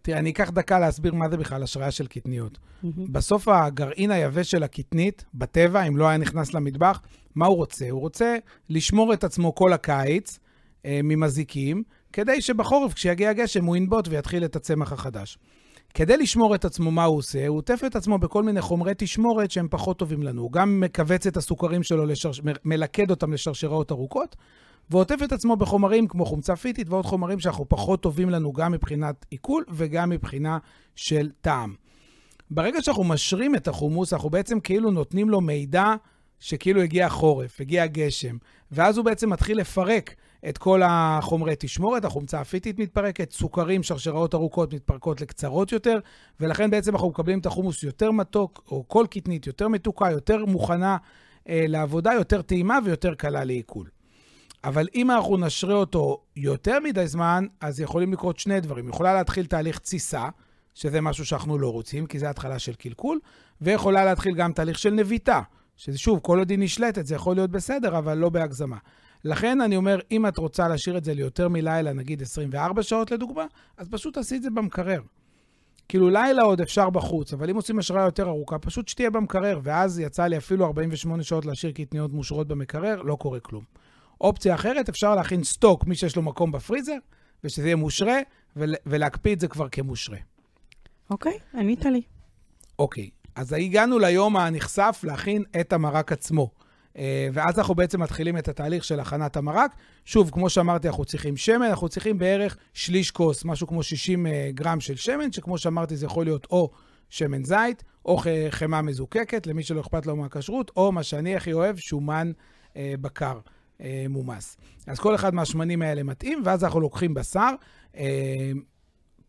תראה, אני אקח דקה להסביר מה זה בכלל השראה של קטניות. Mm-hmm. בסוף הגרעין היבש של הקטנית, בטבע, אם לא היה נכנס למטבח, מה הוא רוצה? הוא רוצה לשמור את עצמו כל הקיץ אה, ממזיקים, כדי שבחורף, כשיגיע הגשם, הוא ינבוט ויתחיל את הצמח החדש. כדי לשמור את עצמו, מה הוא עושה? הוא עוטף את עצמו בכל מיני חומרי תשמורת שהם פחות טובים לנו. הוא גם מכווץ את הסוכרים שלו, לשר... מלכד אותם לשרשראות ארוכות, ועוטף את עצמו בחומרים כמו חומצה פיטית ועוד חומרים שאנחנו פחות טובים לנו גם מבחינת עיכול וגם מבחינה של טעם. ברגע שאנחנו משרים את החומוס, אנחנו בעצם כאילו נותנים לו מידע שכאילו הגיע החורף, הגיע הגשם, ואז הוא בעצם מתחיל לפרק את כל החומרי תשמורת, החומצה הפיטית מתפרקת, סוכרים, שרשראות ארוכות מתפרקות לקצרות יותר, ולכן בעצם אנחנו מקבלים את החומוס יותר מתוק, או כל קטנית יותר מתוקה, יותר מוכנה אה, לעבודה, יותר טעימה ויותר קלה לעיכול. אבל אם אנחנו נשרה אותו יותר מדי זמן, אז יכולים לקרות שני דברים. יכולה להתחיל תהליך תסיסה, שזה משהו שאנחנו לא רוצים, כי זה התחלה של קלקול, ויכולה להתחיל גם תהליך של נביטה, שזה שוב, כל עוד היא נשלטת, זה יכול להיות בסדר, אבל לא בהגזמה. לכן אני אומר, אם את רוצה להשאיר את זה ליותר מלילה, נגיד 24 שעות לדוגמה, אז פשוט תעשי את זה במקרר. כאילו לילה עוד אפשר בחוץ, אבל אם עושים השריה יותר ארוכה, פשוט שתהיה במקרר, ואז יצא לי אפילו 48 שעות להשאיר קטניות מושרות במקרר, לא קורה כלום. אופציה אחרת, אפשר להכין סטוק, מי שיש לו מקום בפריזר, ושזה יהיה מושרה, ולהקפיא את זה כבר כמושרה. אוקיי, ענית לי. אוקיי, אז הגענו ליום הנכסף להכין את המרק עצמו. אה, ואז אנחנו בעצם מתחילים את התהליך של הכנת המרק. שוב, כמו שאמרתי, אנחנו צריכים שמן, אנחנו צריכים בערך שליש כוס, משהו כמו 60 אה, גרם של שמן, שכמו שאמרתי, זה יכול להיות או שמן זית, או חמאה מזוקקת, למי שלא אכפת לו מהכשרות, או מה שאני הכי אוהב, שומן אה, בקר. אה, מומס. אז כל אחד מהשמנים האלה מתאים, ואז אנחנו לוקחים בשר. אה,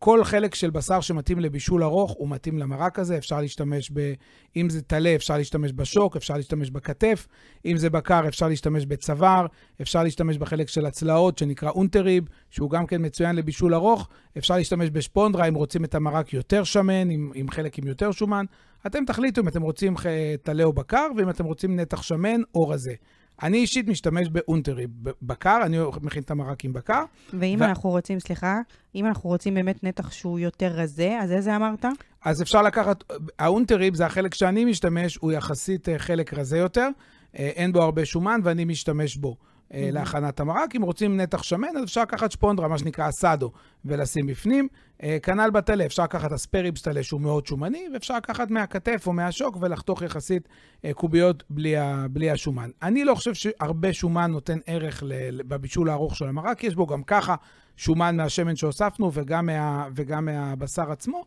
כל חלק של בשר שמתאים לבישול ארוך, הוא מתאים למרק הזה. אפשר להשתמש ב... אם זה טלה, אפשר להשתמש בשוק, אפשר להשתמש בכתף. אם זה בקר, אפשר להשתמש בצוואר. אפשר להשתמש בחלק של הצלעות, שנקרא אונטריב, שהוא גם כן מצוין לבישול ארוך. אפשר להשתמש בשפונדרה, אם רוצים את המרק יותר שמן, עם, עם חלק עם יותר שומן. אתם תחליטו אם אתם רוצים טלה או בקר, ואם אתם רוצים נתח שמן או רזה. אני אישית משתמש באונטריב בקר, אני מכין את המרק עם בקר. ואם ו... אנחנו רוצים, סליחה, אם אנחנו רוצים באמת נתח שהוא יותר רזה, אז איזה אמרת? אז אפשר לקחת, האונטריב זה החלק שאני משתמש, הוא יחסית אה, חלק רזה יותר, אה, אין בו הרבה שומן ואני משתמש בו. Mm-hmm. להכנת המרק. אם רוצים נתח שמן, אז אפשר לקחת שפונדרה, מה שנקרא אסדו, ולשים בפנים. אה, כנ"ל בטלה, אפשר לקחת אספריבס טלה שהוא מאוד שומני, ואפשר לקחת מהכתף או מהשוק ולחתוך יחסית אה, קוביות בלי, ה, בלי השומן. אני לא חושב שהרבה שומן נותן ערך בבישול הארוך של המרק, יש בו גם ככה שומן מהשמן שהוספנו וגם, מה, וגם מהבשר עצמו.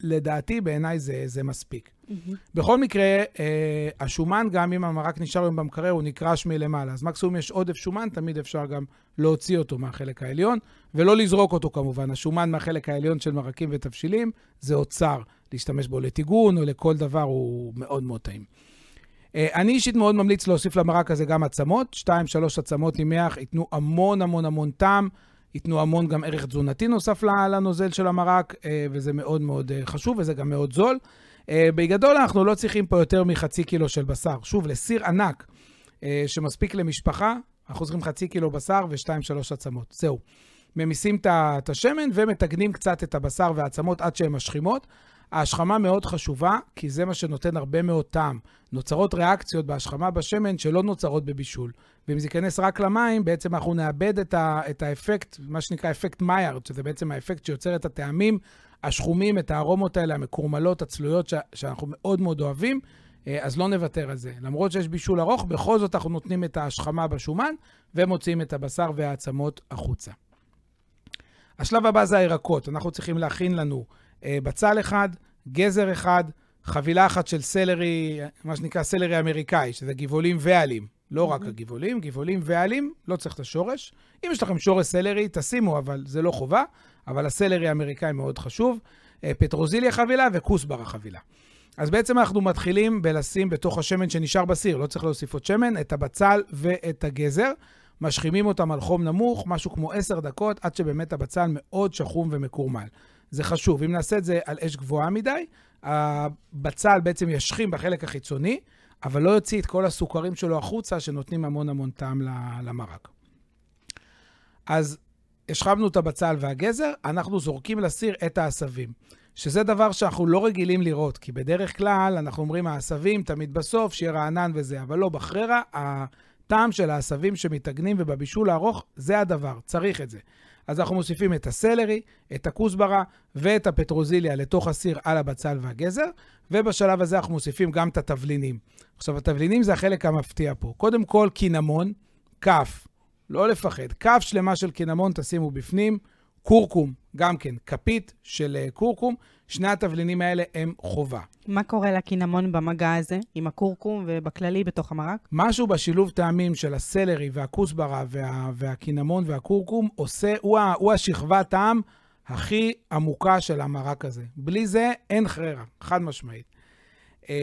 לדעתי, בעיניי זה, זה מספיק. Mm-hmm. בכל מקרה, אה, השומן, גם אם המרק נשאר היום במקרר, הוא נקרש מלמעלה. אז מקסימום יש עודף שומן, תמיד אפשר גם להוציא אותו מהחלק העליון, ולא לזרוק אותו כמובן. השומן מהחלק העליון של מרקים ותבשילים זה אוצר. להשתמש בו לטיגון או לכל דבר, הוא מאוד מאוד טעים. אה, אני אישית מאוד ממליץ להוסיף למרק הזה גם עצמות. שתיים, שלוש עצמות עם יח, ייתנו המון המון המון טעם. ייתנו המון גם ערך תזונתי נוסף לנוזל של המרק, אה, וזה מאוד מאוד אה, חשוב, וזה גם מאוד זול. אה, בגדול, אנחנו לא צריכים פה יותר מחצי קילו של בשר. שוב, לסיר ענק שמספיק למשפחה, אנחנו צריכים חצי קילו בשר ושתיים, שלוש עצמות. זהו. ממיסים את השמן ומתגנים קצת את הבשר והעצמות עד שהן משחימות. ההשכמה מאוד חשובה, כי זה מה שנותן הרבה מאוד טעם. נוצרות ריאקציות בהשכמה בשמן שלא נוצרות בבישול. ואם זה ייכנס רק למים, בעצם אנחנו נאבד את, ה, את האפקט, מה שנקרא אפקט מאיירד, שזה בעצם האפקט שיוצר את הטעמים השחומים, את הארומות האלה, המקורמלות, הצלויות, ש, שאנחנו מאוד מאוד אוהבים. אה, אז לא נוותר על זה. למרות שיש בישול ארוך, בכל זאת אנחנו נותנים את ההשכמה בשומן ומוציאים את הבשר והעצמות החוצה. השלב הבא זה הירקות. אנחנו צריכים להכין לנו אה, בצל אחד, גזר אחד, חבילה אחת של סלרי, מה שנקרא סלרי אמריקאי, שזה גבעולים ועלים. לא רק הגבעולים, גבעולים ועלים, לא צריך את השורש. אם יש לכם שורש סלרי, תשימו, אבל זה לא חובה. אבל הסלרי האמריקאי מאוד חשוב. אה, פטרוזיליה חבילה וכוסברה חבילה. אז בעצם אנחנו מתחילים בלשים בתוך השמן שנשאר בסיר, לא צריך להוסיף עוד שמן, את הבצל ואת הגזר. משחימים אותם על חום נמוך, משהו כמו עשר דקות, עד שבאמת הבצל מאוד שחום ומקורמל. זה חשוב. אם נעשה את זה על אש גבוהה מדי, הבצל בעצם ישכים בחלק החיצוני, אבל לא יוציא את כל הסוכרים שלו החוצה, שנותנים המון המון טעם למרק. אז השכבנו את הבצל והגזר, אנחנו זורקים לסיר את העשבים. שזה דבר שאנחנו לא רגילים לראות, כי בדרך כלל אנחנו אומרים העשבים תמיד בסוף, שיהיה רענן וזה, אבל לא, בחררה, הטעם של העשבים שמתאגנים ובבישול הארוך, זה הדבר, צריך את זה. אז אנחנו מוסיפים את הסלרי, את הכוסברה ואת הפטרוזיליה לתוך הסיר על הבצל והגזר, ובשלב הזה אנחנו מוסיפים גם את התבלינים. עכשיו, התבלינים זה החלק המפתיע פה. קודם כל, קינמון, כף, לא לפחד, כף שלמה של קינמון תשימו בפנים, כורכום, גם כן, כפית של אה, כורכום, שני התבלינים האלה הם חובה. מה קורה לקינמון במגע הזה, עם הכורכום ובכללי בתוך המרק? משהו בשילוב טעמים של הסלרי והכוסברה וה, והקינמון והכורכום עושה, הוא, הוא השכבת טעם הכי עמוקה של המרק הזה. בלי זה אין חררה, חד משמעית. אמ,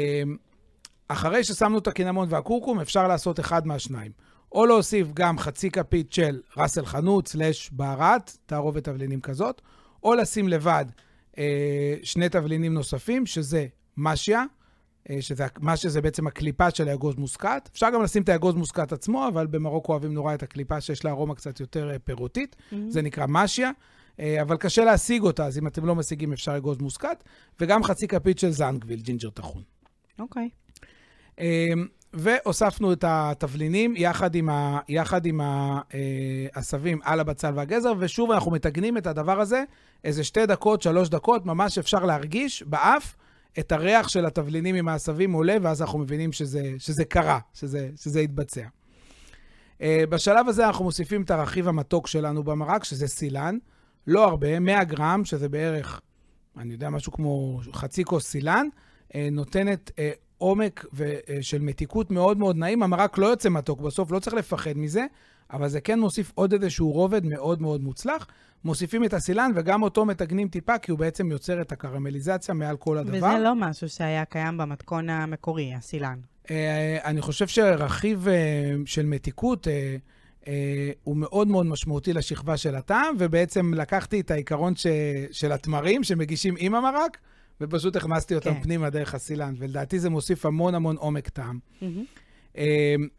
אחרי ששמנו את הקינמון והכורכום, אפשר לעשות אחד מהשניים. או להוסיף גם חצי כפית של ראסל חנות, סלש בהרת, תערובת תבלינים כזאת, או לשים לבד אה, שני תבלינים נוספים, שזה משיה, אה, שזה, משיה זה בעצם הקליפה של האגוז מוסקת. אפשר גם לשים את האגוז מוסקת עצמו, אבל במרוקו אוהבים נורא את הקליפה שיש לה ארומה קצת יותר אה, פירותית, mm-hmm. זה נקרא משיה. אבל קשה להשיג אותה, אז אם אתם לא משיגים אפשר אגוז מוסקת, וגם חצי כפית של זנגוויל, ג'ינג'ר טחון. אוקיי. Okay. והוספנו את התבלינים יחד עם, ה, יחד עם העשבים על הבצל והגזר, ושוב אנחנו מטגנים את הדבר הזה איזה שתי דקות, שלוש דקות, ממש אפשר להרגיש באף את הריח של התבלינים עם העשבים עולה, ואז אנחנו מבינים שזה, שזה קרה, שזה, שזה התבצע. אה, בשלב הזה אנחנו מוסיפים את הרכיב המתוק שלנו במרק, שזה סילן. לא הרבה, 100 גרם, שזה בערך, אני יודע, משהו כמו חצי כוס סילן, אה, נותנת אה, עומק של מתיקות מאוד מאוד נעים. המרק לא יוצא מתוק בסוף, לא צריך לפחד מזה, אבל זה כן מוסיף עוד איזשהו רובד מאוד מאוד מוצלח. מוסיפים את הסילן, וגם אותו מתגנים טיפה, כי הוא בעצם יוצר את הקרמליזציה מעל כל הדבר. וזה לא משהו שהיה קיים במתכון המקורי, הסילן. אה, אני חושב שרכיב אה, של מתיקות אה, הוא מאוד מאוד משמעותי לשכבה של הטעם, ובעצם לקחתי את העיקרון ש, של התמרים שמגישים עם המרק, ופשוט הכנסתי אותם כן. פנימה דרך הסילן, ולדעתי זה מוסיף המון המון עומק טעם. Mm-hmm.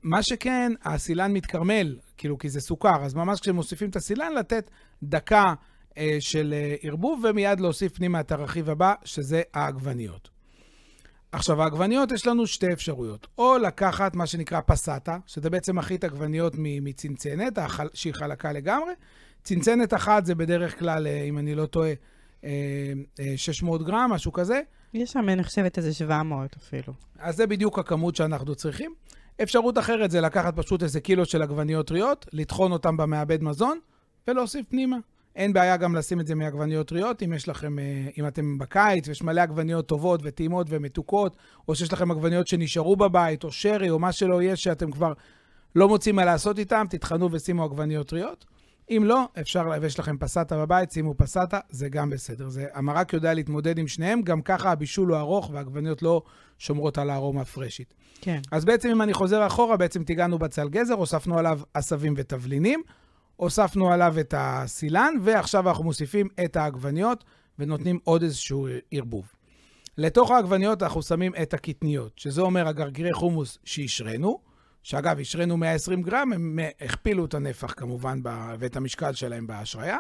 מה שכן, הסילן מתקרמל, כאילו, כי זה סוכר, אז ממש כשמוסיפים את הסילן, לתת דקה של ערבוב, ומיד להוסיף פנימה את הרכיב הבא, שזה העגבניות. עכשיו, העגבניות, יש לנו שתי אפשרויות. או לקחת מה שנקרא פסטה, שזה בעצם מחית עגבניות מצנצנת, שהיא חלקה לגמרי. צנצנת אחת זה בדרך כלל, אה, אם אני לא טועה, 600 אה, אה, גרם, משהו כזה. יש שם, אני חושבת, איזה 700 אפילו. אז זה בדיוק הכמות שאנחנו צריכים. אפשרות אחרת זה לקחת פשוט איזה קילו של עגבניות טריות, לטחון אותן במעבד מזון, ולהוסיף פנימה. אין בעיה גם לשים את זה מעגבניות טריות, אם יש לכם, אה, אם אתם בקיץ ויש מלא עגבניות טובות וטעימות ומתוקות, או שיש לכם עגבניות שנשארו בבית, או שרי, או מה שלא יהיה, שאתם כבר לא מוצאים מה לעשות איתם, תטחנו ושימו עגבניות טריות. אם לא, אפשר, ויש לכם פסטה בבית, שימו פסטה, זה גם בסדר. זה, המרק יודע להתמודד עם שניהם, גם ככה הבישול הוא ארוך והעגבניות לא שומרות על הארומה הפרשית. כן. אז בעצם, אם אני חוזר אחורה, בעצם טיגענו בצל גזר, הוספנו עליו עשבים ותבלינים. הוספנו עליו את הסילן, ועכשיו אנחנו מוסיפים את העגבניות ונותנים עוד איזשהו ערבוב. לתוך העגבניות אנחנו שמים את הקטניות, שזה אומר הגרגירי חומוס שהשרינו, שאגב, השרינו 120 גרם, הם הכפילו את הנפח כמובן ואת המשקל שלהם בהשריה,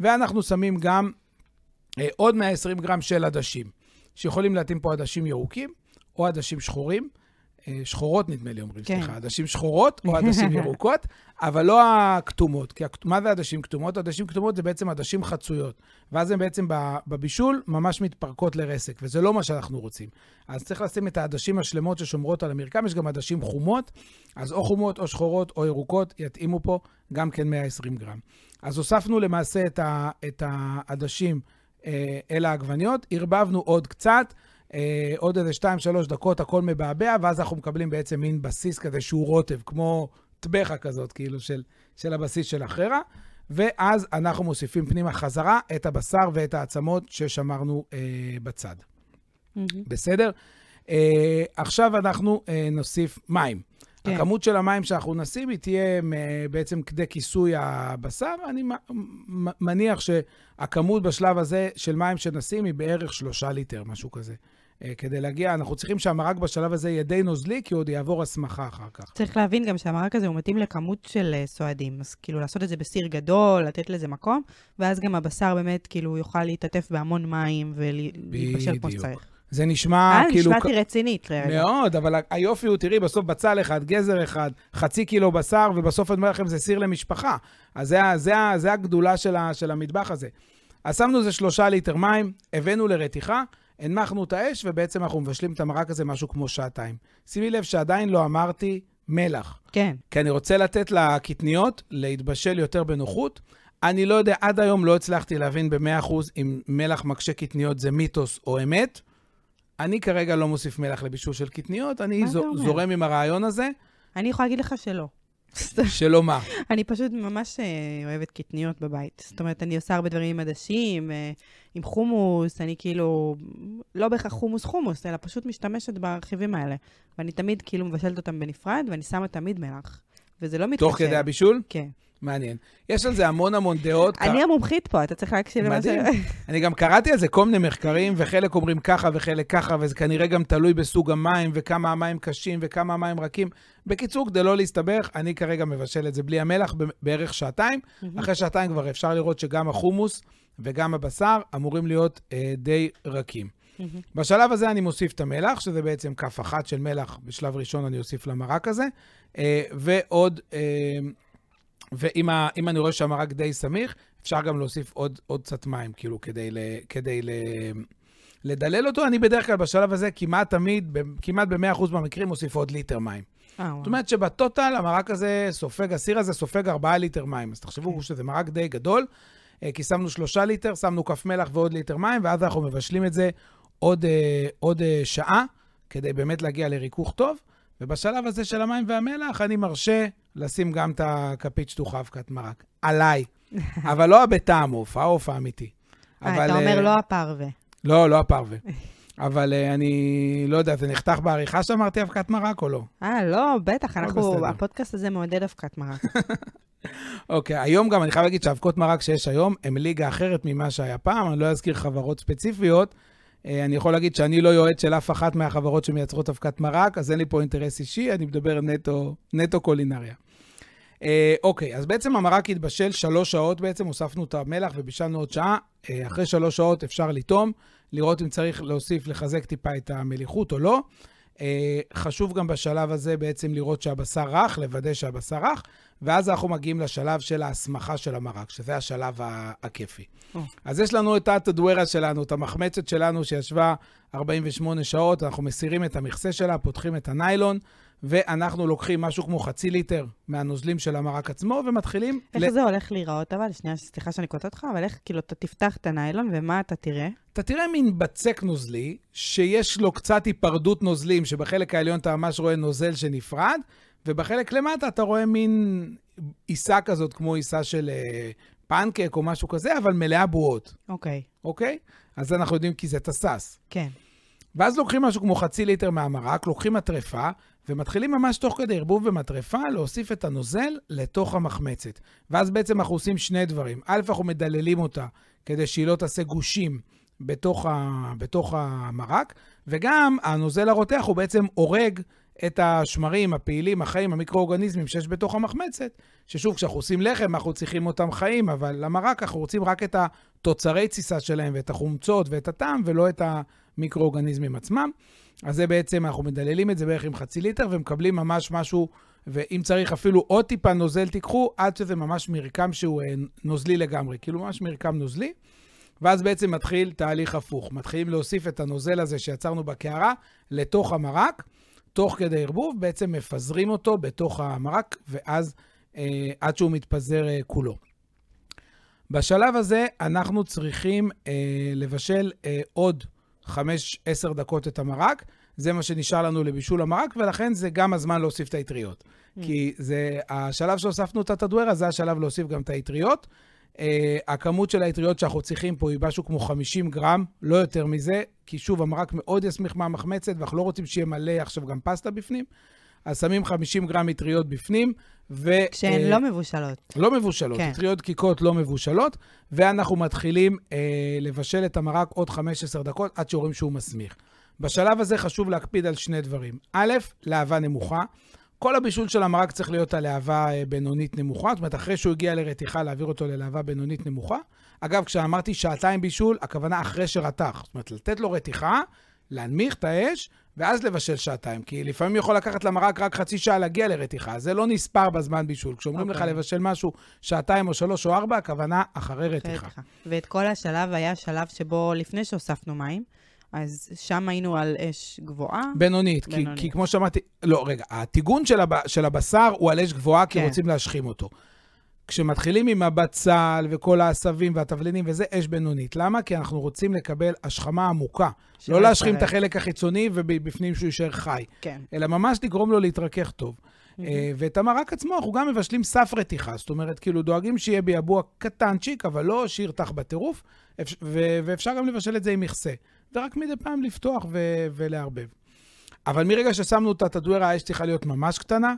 ואנחנו שמים גם אה, עוד 120 גרם של עדשים, שיכולים להתאים פה עדשים ירוקים או עדשים שחורים. אה, שחורות, נדמה לי, אומרים, כן. סליחה, עדשים שחורות או עדשים ירוקות, אבל לא הכתומות. כי מה זה עדשים כתומות? עדשים כתומות זה בעצם עדשים חצויות. ואז הן בעצם בבישול ממש מתפרקות לרסק, וזה לא מה שאנחנו רוצים. אז צריך לשים את העדשים השלמות ששומרות על המרקם, יש גם עדשים חומות, אז או חומות או שחורות או ירוקות יתאימו פה גם כן 120 גרם. אז הוספנו למעשה את העדשים אה, אל העגבניות, ערבבנו עוד קצת. אה, עוד איזה 2-3 דקות הכל מבעבע, ואז אנחנו מקבלים בעצם מין בסיס כזה שהוא רוטב, כמו טבחה כזאת, כאילו, של, של הבסיס של החרא. ואז אנחנו מוסיפים פנימה חזרה את הבשר ואת העצמות ששמרנו אה, בצד. Mm-hmm. בסדר? אה, עכשיו אנחנו אה, נוסיף מים. כן. הכמות של המים שאנחנו נשים היא תהיה בעצם כדי כיסוי הבשר. אני מניח שהכמות בשלב הזה של מים שנשים היא בערך שלושה ליטר, משהו כזה. אה, כדי להגיע, אנחנו צריכים שהמרק בשלב הזה יהיה די נוזלי, כי הוא עוד יעבור הסמכה אחר כך. צריך להבין גם שהמרק הזה הוא מתאים לכמות של אה, סועדים, אז כאילו לעשות את זה בסיר גדול, לתת לזה מקום, ואז גם הבשר באמת כאילו יוכל להתעטף בהמון מים ולהתבשל כמו שצריך. זה נשמע אה, כאילו... אה, נשמעתי רצינית. מאוד, אבל היופי הוא, תראי, בסוף בצל אחד, גזר אחד, חצי קילו בשר, ובסוף אני אומר לכם, זה סיר למשפחה. אז זה, זה, זה הגדולה של, ה, של המטבח הזה. אז שמנו איזה שלושה ליטר מים, הבאנו לרתיחה, הנמכנו את האש, ובעצם אנחנו מבשלים את המרק הזה משהו כמו שעתיים. שימי לב שעדיין לא אמרתי מלח. כן. כי אני רוצה לתת לקטניות להתבשל יותר בנוחות. אני לא יודע, עד היום לא הצלחתי להבין ב-100% אם מלח מקשה קטניות זה מיתוס או אמת. אני כרגע לא מוסיף מלח לבישול של קטניות, אני זו, זורם עם הרעיון הזה. אני יכולה להגיד לך שלא. שלא מה? אני פשוט ממש אה, אוהבת קטניות בבית. זאת אומרת, אני עושה הרבה דברים עם עדשים, אה, עם חומוס, אני כאילו, לא בהכרח חומוס חומוס, אלא פשוט משתמשת ברכיבים האלה. ואני תמיד כאילו מבשלת אותם בנפרד, ואני שמה תמיד מלח. וזה לא מתקשר. תוך כדי הבישול? כן. מעניין. יש על זה המון המון דעות. אני המומחית פה, אתה צריך להקשיב למה ש... מדהים. אני גם קראתי על זה כל מיני מחקרים, וחלק אומרים ככה וחלק ככה, וזה כנראה גם תלוי בסוג המים, וכמה המים קשים וכמה המים רכים. בקיצור, כדי לא להסתבך, אני כרגע מבשל את זה בלי המלח בערך שעתיים. אחרי שעתיים כבר אפשר לראות שגם החומוס וגם הבשר אמורים להיות אה, די רכים. בשלב הזה אני מוסיף את המלח, שזה בעצם כף אחת של מלח, בשלב ראשון אני אוסיף למרק הזה, אה, ועוד... אה, ואם ה, אני רואה שהמרק די סמיך, אפשר גם להוסיף עוד, עוד קצת מים, כאילו, כדי, ל, כדי ל, לדלל אותו. אני בדרך כלל בשלב הזה כמעט תמיד, כמעט ב-100% מהמקרים, מוסיף עוד ליטר מים. אה, זאת אומרת שב total המרק הזה סופג, הסיר הזה סופג 4 ליטר מים. אז תחשבו okay. כן. שזה מרק די גדול, אה, כי שמנו 3 ליטר, שמנו כף מלח ועוד ליטר מים, ואז אנחנו מבשלים את זה עוד, אה, עוד שעה, כדי באמת להגיע לריכוך טוב. ובשלב הזה של המים והמלח, אני מרשה לשים גם את הכפית שטוחה אבקת מרק. עליי. אבל לא בטעם עוף, העוף האמיתי. אה, אבל, אתה אומר אה, לא הפרווה. לא, לא הפרווה. אבל אה, אני לא יודע, זה נחתך בעריכה שאמרתי אבקת מרק או לא? אה, לא, בטח, אנחנו, בסדר. הפודקאסט הזה מעודד אבקת מרק. אוקיי, היום גם אני חייב להגיד שהאבקות מרק שיש היום הם ליגה אחרת ממה שהיה פעם, אני לא אזכיר חברות ספציפיות. אה, אני יכול להגיד שאני לא יועץ של אף אחת מהחברות שמייצרות אבקת מרק, אז אין לי פה אינטרס אישי, אני מדבר נטו, נטו קולינריה. אה, אוקיי, אז בעצם המרק התבשל שלוש שעות בעצם, הוספנו את המלח ובישלנו עוד שעה. אה, אחרי שלוש שעות אפשר לטעום, לראות אם צריך להוסיף, לחזק טיפה את המליחות או לא. אה, חשוב גם בשלב הזה בעצם לראות שהבשר רך, לוודא שהבשר רך, ואז אנחנו מגיעים לשלב של ההסמכה של המרק, שזה השלב הכיפי. או. אז יש לנו את הטדוארה שלנו, את המחמצת שלנו שישבה 48 שעות, אנחנו מסירים את המכסה שלה, פותחים את הניילון, ואנחנו לוקחים משהו כמו חצי ליטר מהנוזלים של המרק עצמו, ומתחילים... איך זה הולך להיראות אבל? שנייה, סליחה שאני קוטעת אותך, אבל איך, כאילו, אתה תפתח את הניילון, ומה אתה תראה? אתה תראה מין בצק נוזלי, שיש לו קצת היפרדות נוזלים, שבחלק העליון אתה ממש רואה נוזל שנפרד, ובחלק למטה אתה רואה מין עיסה כזאת, כמו עיסה של אה, פנקק או משהו כזה, אבל מלאה בועות, אוקיי, אוקיי? אז אנחנו יודעים כי זה תסס. כן. ואז לוקחים משהו כמו חצי ליטר מהמרק, לוקחים מטרפה, ומתחילים ממש תוך כדי ערבוב במטרפה להוסיף את הנוזל לתוך המחמצת. ואז בעצם אנחנו עושים שני דברים. א', אנחנו מדללים אותה כדי שהיא לא תעשה גושים בתוך, ה... בתוך המרק, וגם הנוזל הרותח הוא בעצם הורג את השמרים, הפעילים, החיים, המיקרואורגניזמים שיש בתוך המחמצת, ששוב, כשאנחנו עושים לחם, אנחנו צריכים אותם חיים, אבל למרק אנחנו רוצים רק את התוצרי תסיסה שלהם, ואת החומצות ואת הטעם, ולא את המיקרואורגניזמים עצמם. אז זה בעצם, אנחנו מדללים את זה בערך עם חצי ליטר, ומקבלים ממש משהו, ואם צריך אפילו עוד טיפה נוזל תיקחו, עד שזה ממש מרקם שהוא אה, נוזלי לגמרי, כאילו ממש מרקם נוזלי. ואז בעצם מתחיל תהליך הפוך. מתחילים להוסיף את הנוזל הזה שיצרנו בקערה לתוך המרק, תוך כדי ערבוב, בעצם מפזרים אותו בתוך המרק, ואז אה, עד שהוא מתפזר אה, כולו. בשלב הזה אנחנו צריכים אה, לבשל אה, עוד 5-10 דקות את המרק. זה מה שנשאר לנו לבישול המרק, ולכן זה גם הזמן להוסיף את האטריות. Mm. כי זה השלב שהוספנו את הטדוארה, זה השלב להוסיף גם את האטריות. Uh, הכמות של האטריות שאנחנו צריכים פה היא משהו כמו 50 גרם, לא יותר מזה, כי שוב, המרק מאוד יסמיך מהמחמצת, ואנחנו לא רוצים שיהיה מלא עכשיו גם פסטה בפנים. אז שמים 50 גרם אטריות בפנים, ו... כשהן אה, לא מבושלות. לא מבושלות, כן. כן. אטריות דקיקות לא מבושלות, ואנחנו מתחילים אה, לבשל את המרק עוד 15 דקות עד שרואים שהוא מסמיך. בשלב הזה חשוב להקפיד על שני דברים. א', להבה נמוכה. כל הבישול של המרק צריך להיות על להבה אה, בינונית נמוכה, זאת אומרת, אחרי שהוא הגיע לרתיחה, להעביר אותו ללהבה בינונית נמוכה. אגב, כשאמרתי שעתיים בישול, הכוונה אחרי שרתח. זאת אומרת, לתת לו רתיחה, להנמיך את האש, ואז לבשל שעתיים. כי לפעמים יכול לקחת למרק רק חצי שעה להגיע לרתיחה, זה לא נספר בזמן בישול. כשאומרים לך אוקיי. לבשל משהו שעתיים או שלוש או ארבע, הכוונה אחרי. רתיחה. ואת כל השלב היה שלב שבו, לפני שהוספנו מים, אז שם היינו על אש גבוהה. בינונית, כי. כי כמו שאמרתי, לא, רגע, הטיגון של, הב, של הבשר הוא על אש גבוהה, כי כן. רוצים להשחים אותו. כשמתחילים עם הבצל וכל העשבים והתבלינים וזה, אש בינונית. למה? כי אנחנו רוצים לקבל השכמה עמוקה. לא להשחים את. החלק החיצוני ובפנים שהוא יישאר חי, כן. אלא ממש לגרום לו להתרכך טוב. אה, ואת המרק עצמו אנחנו גם מבשלים סף רתיחה, זאת אומרת, כאילו דואגים שיהיה ביבוע קטנצ'יק, אבל לא שירתח בטירוף, ואפשר גם לבשל את זה עם מכסה. ורק מדי פעם לפתוח ו- ולערבב. אבל מרגע ששמנו את הטדוארה, האש צריכה להיות ממש קטנה,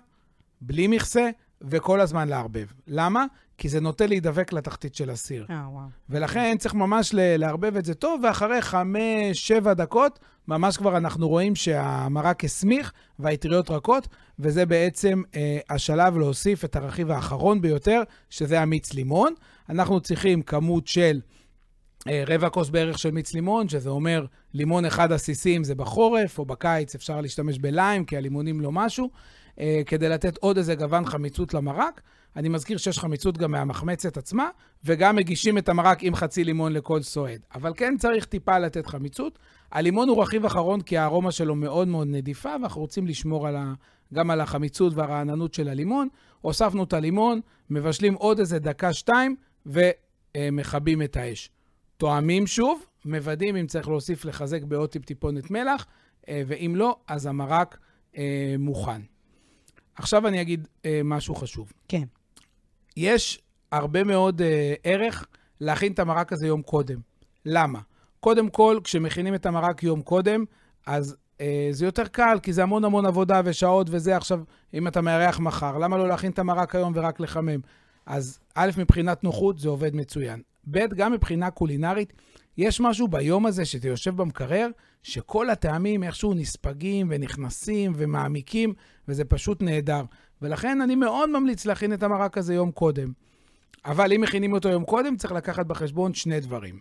בלי מכסה, וכל הזמן לערבב. למה? כי זה נוטה להידבק לתחתית של הסיר. אה, וואו. ולכן צריך ממש ל- לערבב את זה טוב, ואחרי חמש, שבע דקות, ממש כבר אנחנו רואים שהמרק הסמיך והאטריות רכות, וזה בעצם אה, השלב להוסיף את הרכיב האחרון ביותר, שזה המיץ לימון. אנחנו צריכים כמות של רבע כוס בערך של מיץ לימון, שזה אומר לימון אחד עסיסים זה בחורף, או בקיץ אפשר להשתמש בליים, כי הלימונים לא משהו, אה, כדי לתת עוד איזה גוון חמיצות למרק. אני מזכיר שיש חמיצות גם מהמחמצת עצמה, וגם מגישים את המרק עם חצי לימון לכל סועד. אבל כן צריך טיפה לתת חמיצות. הלימון הוא רכיב אחרון כי הארומה שלו מאוד מאוד נדיפה, ואנחנו רוצים לשמור על ה... גם על החמיצות והרעננות של הלימון. הוספנו את הלימון, מבשלים עוד איזה דקה-שתיים, ומכבים את האש. תואמים שוב, מוודאים אם צריך להוסיף לחזק בעוד טיפ-טיפונת מלח, אה, ואם לא, אז המרק אה, מוכן. עכשיו אני אגיד אה, משהו חשוב. כן. יש הרבה מאוד ערך להכין את המרק הזה יום קודם. למה? קודם כל, כשמכינים את המרק יום קודם, אז אה, זה יותר קל, כי זה המון המון עבודה ושעות וזה. עכשיו, אם אתה מארח מחר, למה לא להכין את המרק היום ורק לחמם? אז א', מבחינת נוחות זה עובד מצוין. ב', גם מבחינה קולינרית, יש משהו ביום הזה שאתה יושב במקרר, שכל הטעמים איכשהו נספגים ונכנסים ומעמיקים, וזה פשוט נהדר. ולכן אני מאוד ממליץ להכין את המרק הזה יום קודם. אבל אם מכינים אותו יום קודם, צריך לקחת בחשבון שני דברים.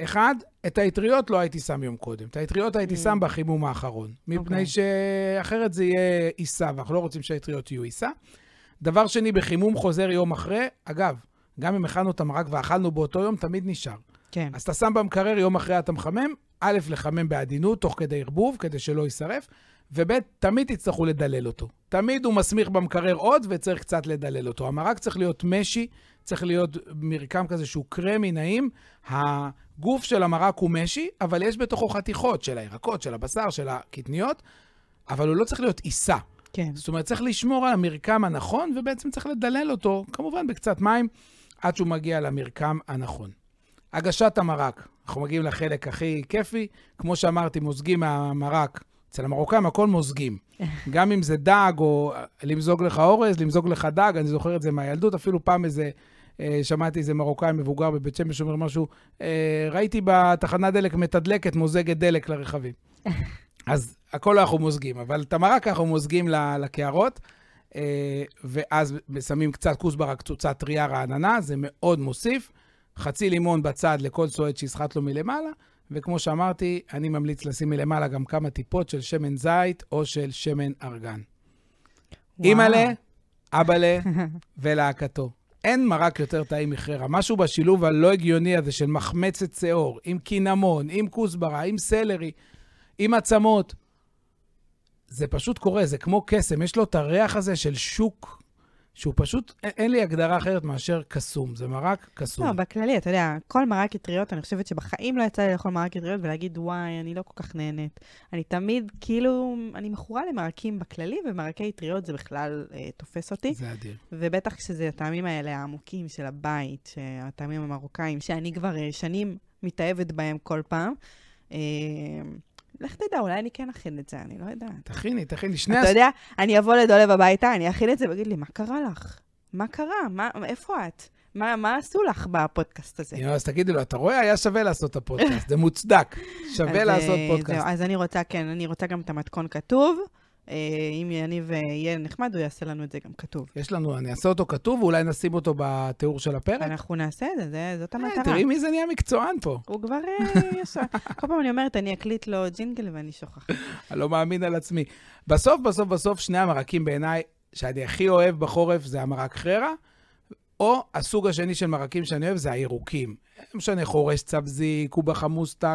אחד, את האטריות לא הייתי שם יום קודם. את האטריות הייתי שם בחימום האחרון. מפני אוקיי. שאחרת זה יהיה עיסה, ואנחנו לא רוצים שהאטריות יהיו עיסה. דבר שני, בחימום חוזר יום אחרי, אגב, גם אם הכנו את המרק ואכלנו באותו יום, תמיד נשאר. כן. אז אתה שם במקרר, יום אחרי אתה מחמם, א', לחמם בעדינות, תוך כדי ערבוב, כדי שלא יישרף, וב', תמיד תצטרכו לדלל אותו. תמיד הוא מסמיך במקרר עוד, וצריך קצת לדלל אותו. המרק צריך להיות משי, צריך להיות מרקם כזה שהוא קרמי נעים. הגוף של המרק הוא משי, אבל יש בתוכו חתיכות של הירקות, של הבשר, של הקטניות, אבל הוא לא צריך להיות עיסה. כן. זאת אומרת, צריך לשמור על המרקם הנכון, ובעצם צריך לדלל אותו, כמובן בקצת מים, עד שהוא מגיע למרקם הנכון. הגשת המרק, אנחנו מגיעים לחלק הכי כיפי. כמו שאמרתי, מוזגים מהמרק. אצל המרוקאים הכל מוזגים. גם אם זה דג, או למזוג לך אורז, למזוג לך דג, אני זוכר את זה מהילדות. אפילו פעם איזה, אה, שמעתי איזה מרוקאי מבוגר בבית שמש אומר משהו, אה, ראיתי בתחנת דלק מתדלקת, מוזגת דלק לרכבים. אז הכל אנחנו מוזגים, אבל את המרק אנחנו מוזגים לקערות, אה, ואז שמים קצת כוסברה, קצוצה טריה רעננה, זה מאוד מוסיף. חצי לימון בצד לכל סועד שיסחט לו מלמעלה, וכמו שאמרתי, אני ממליץ לשים מלמעלה גם כמה טיפות של שמן זית או של שמן ארגן. אימא'לה, אבאלה ולהקתו. אין מרק יותר טעים מחררה. משהו בשילוב הלא הגיוני הזה של מחמצת שיעור, עם קינמון, עם כוסברה, עם סלרי, עם עצמות. זה פשוט קורה, זה כמו קסם. יש לו את הריח הזה של שוק, שהוא פשוט, אין, לי הגדרה אחרת מאשר קסום. זה מרק קסום. לא, בכללי, אתה יודע, כל מרק אטריות, אני חושבת שבחיים לא יצא לי לאכול מרק אטריות ולהגיד, וואי, אני לא כל כך נהנית. אני תמיד, כאילו, אני מכורה למרקים בכללי, ומרקי אטריות זה בכלל אה, תופס אותי. זה אדיר. ובטח כשזה הטעמים האלה העמוקים של הבית, הטעמים המרוקאים, שאני כבר אה, שנים מתאהבת בהם כל פעם. אה, לך תדע, אולי אני כן אכין את זה, אני לא יודעת. תכיני, תכיני. שני אתה. יודע, אני אבוא לדולב הביתה, אני אכין את זה ויגיד לי, מה קרה לך? מה קרה? מה, איפה את? מה, מה עשו לך בפודקאסט הזה? נו, אז תגידי לו, אתה רואה? היה שווה לעשות את הפודקאסט, זה מוצדק. שווה לעשות אה, פודקאסט. אז אני רוצה, כן, אני רוצה גם את המתכון כתוב. אה, אם יניב אה, יהיה נחמד, הוא יעשה לנו את זה גם כתוב. יש לנו, אני אעשה אותו כתוב, ואולי נשים אותו בתיאור של הפרק. אנחנו נעשה את זה, זאת אה, המטרה. תראי מי זה נהיה מקצוען פה. הוא כבר ישר. כל פעם אני אומרת, אני אקליט לו ג'ינגל ואני שוכחת. אני לא מאמין על עצמי. בסוף, בסוף, בסוף, שני המרקים בעיניי, שאני הכי אוהב בחורף, זה המרק חררה, או הסוג השני של מרקים שאני אוהב, זה הירוקים. לא משנה, חורש צבזי, קובה חמוסטה,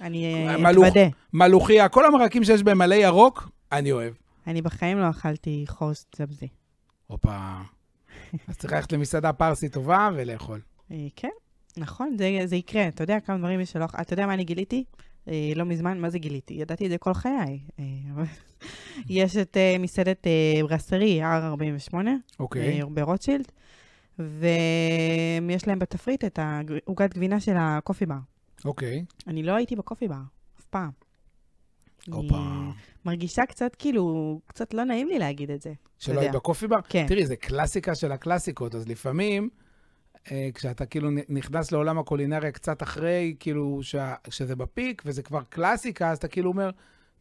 אני. אתוודה. מלוכיה, כל המרקים שיש בהם מלא ירוק, אני אוהב. אני בחיים לא אכלתי חורס צבזי. הופה. אז צריך ללכת למסעדה פרסית טובה ולאכול. אה, כן, נכון, זה, זה יקרה. אתה יודע כמה דברים יש שלא... אתה יודע מה אני גיליתי? אה, לא מזמן, מה זה גיליתי? ידעתי את זה כל חיי. אה, יש את מסעדת ברסרי, R48, אוקיי. ברוטשילד, ויש להם בתפריט את העוגת גבינה של הקופי בר. אוקיי. אני לא הייתי בקופי בר, אף פעם. הופה. מרגישה קצת כאילו, קצת לא נעים לי להגיד את זה. שלא. היית בקופי בר? כן. תראי, זה קלאסיקה של הקלאסיקות, אז לפעמים, אה, כשאתה כאילו נכנס לעולם הקולינריה קצת אחרי, כאילו, שה- שזה בפיק, וזה כבר קלאסיקה, אז אתה כאילו אומר,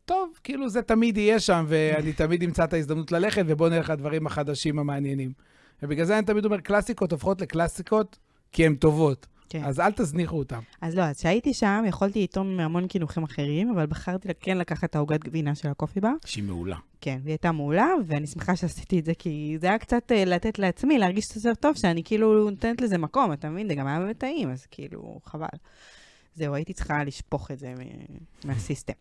טוב, כאילו זה תמיד יהיה שם, ואני תמיד אמצא את ההזדמנות ללכת, ובוא נלך לדברים החדשים המעניינים. ובגלל זה אני תמיד אומר, קלאסיקות הופכות לקלאסיקות כי הן טובות. כן. אז אל תזניחו אותן. אז לא, אז כשהייתי שם, יכולתי לטעום מהמון קינוחים אחרים, אבל בחרתי כן לקחת את העוגת גבינה של הקופי בר. שהיא מעולה. כן, והיא הייתה מעולה, ואני שמחה שעשיתי את זה, כי זה היה קצת אה, לתת לעצמי להרגיש יותר טוב, שאני כאילו נותנת לזה מקום, אתה מבין? זה גם היה באמת טעים, אז כאילו, חבל. זהו, הייתי צריכה לשפוך את זה מהסיסטם.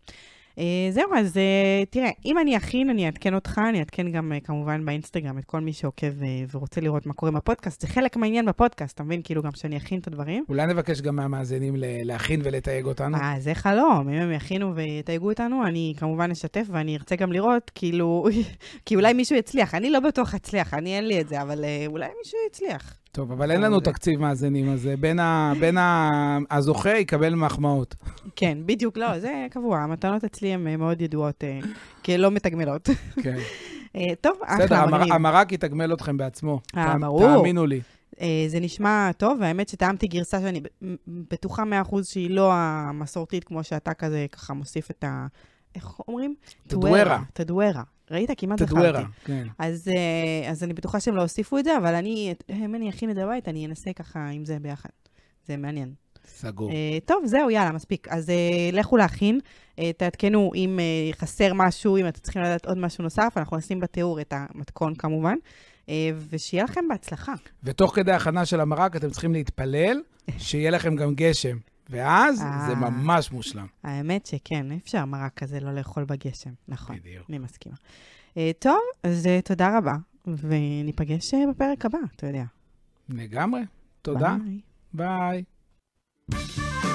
אה, זהו, אז אה, תראה, אם אני אכין, אני אעדכן אותך, אני אעדכן גם אה, כמובן באינסטגרם את כל מי שעוקב ורוצה לראות מה קורה בפודקאסט. זה חלק מהעניין בפודקאסט, אתה מבין? כאילו גם שאני אכין את הדברים. אולי נבקש גם מהמאזינים להכין ולתייג אותנו. אה, זה חלום, אם הם יכינו ויתייגו אותנו, אני כמובן אשתף ואני ארצה גם לראות, כאילו, כי אולי מישהו יצליח. אני לא בטוח אצליח, אני אין לי את זה, אבל אולי מישהו יצליח. טוב, אבל אין לנו זה- תקציב מאזינים, אז אה, בין ה- בין ה- הזוכה יקבל מחמאות. כן, בדיוק, לא, זה קבוע, המתנות אצלי הן אה, מאוד ידועות אה, כלא מתגמלות. כן. טוב, בסדר, אחלה, מגניב. המרק יתגמל אתכם בעצמו. אה, ברור. תאמינו לי. זה נשמע טוב, והאמת שטעמתי גרסה שאני בטוחה 100% שהיא לא המסורתית, כמו שאתה כזה ככה מוסיף את ה... איך אומרים? תדוארה. תדוארה. ראית? כמעט זכרתי. תדוארה, כן. אז, אה, אז אני בטוחה שהם לא הוסיפו את זה, אבל אני, אם אני אכין את זה בבית, אני אנסה ככה עם זה ביחד. זה מעניין. סגור. אה, טוב, זהו, יאללה, מספיק. אז אה, לכו להכין, אה, תעדכנו אם אה, חסר משהו, אם אתם צריכים לדעת עוד משהו נוסף, אנחנו נשים בתיאור את המתכון כמובן, אה, ושיהיה לכם בהצלחה. ותוך כדי הכנה של המרק אתם צריכים להתפלל שיהיה לכם גם גשם. ואז אה. זה ממש מושלם. האמת שכן, אי אפשר מרק כזה לא לאכול בגשם. נכון, בדיוק. אני מסכימה. אה, טוב, אז אה, תודה רבה, וניפגש בפרק הבא, אתה יודע. לגמרי. תודה. ביי. ביי.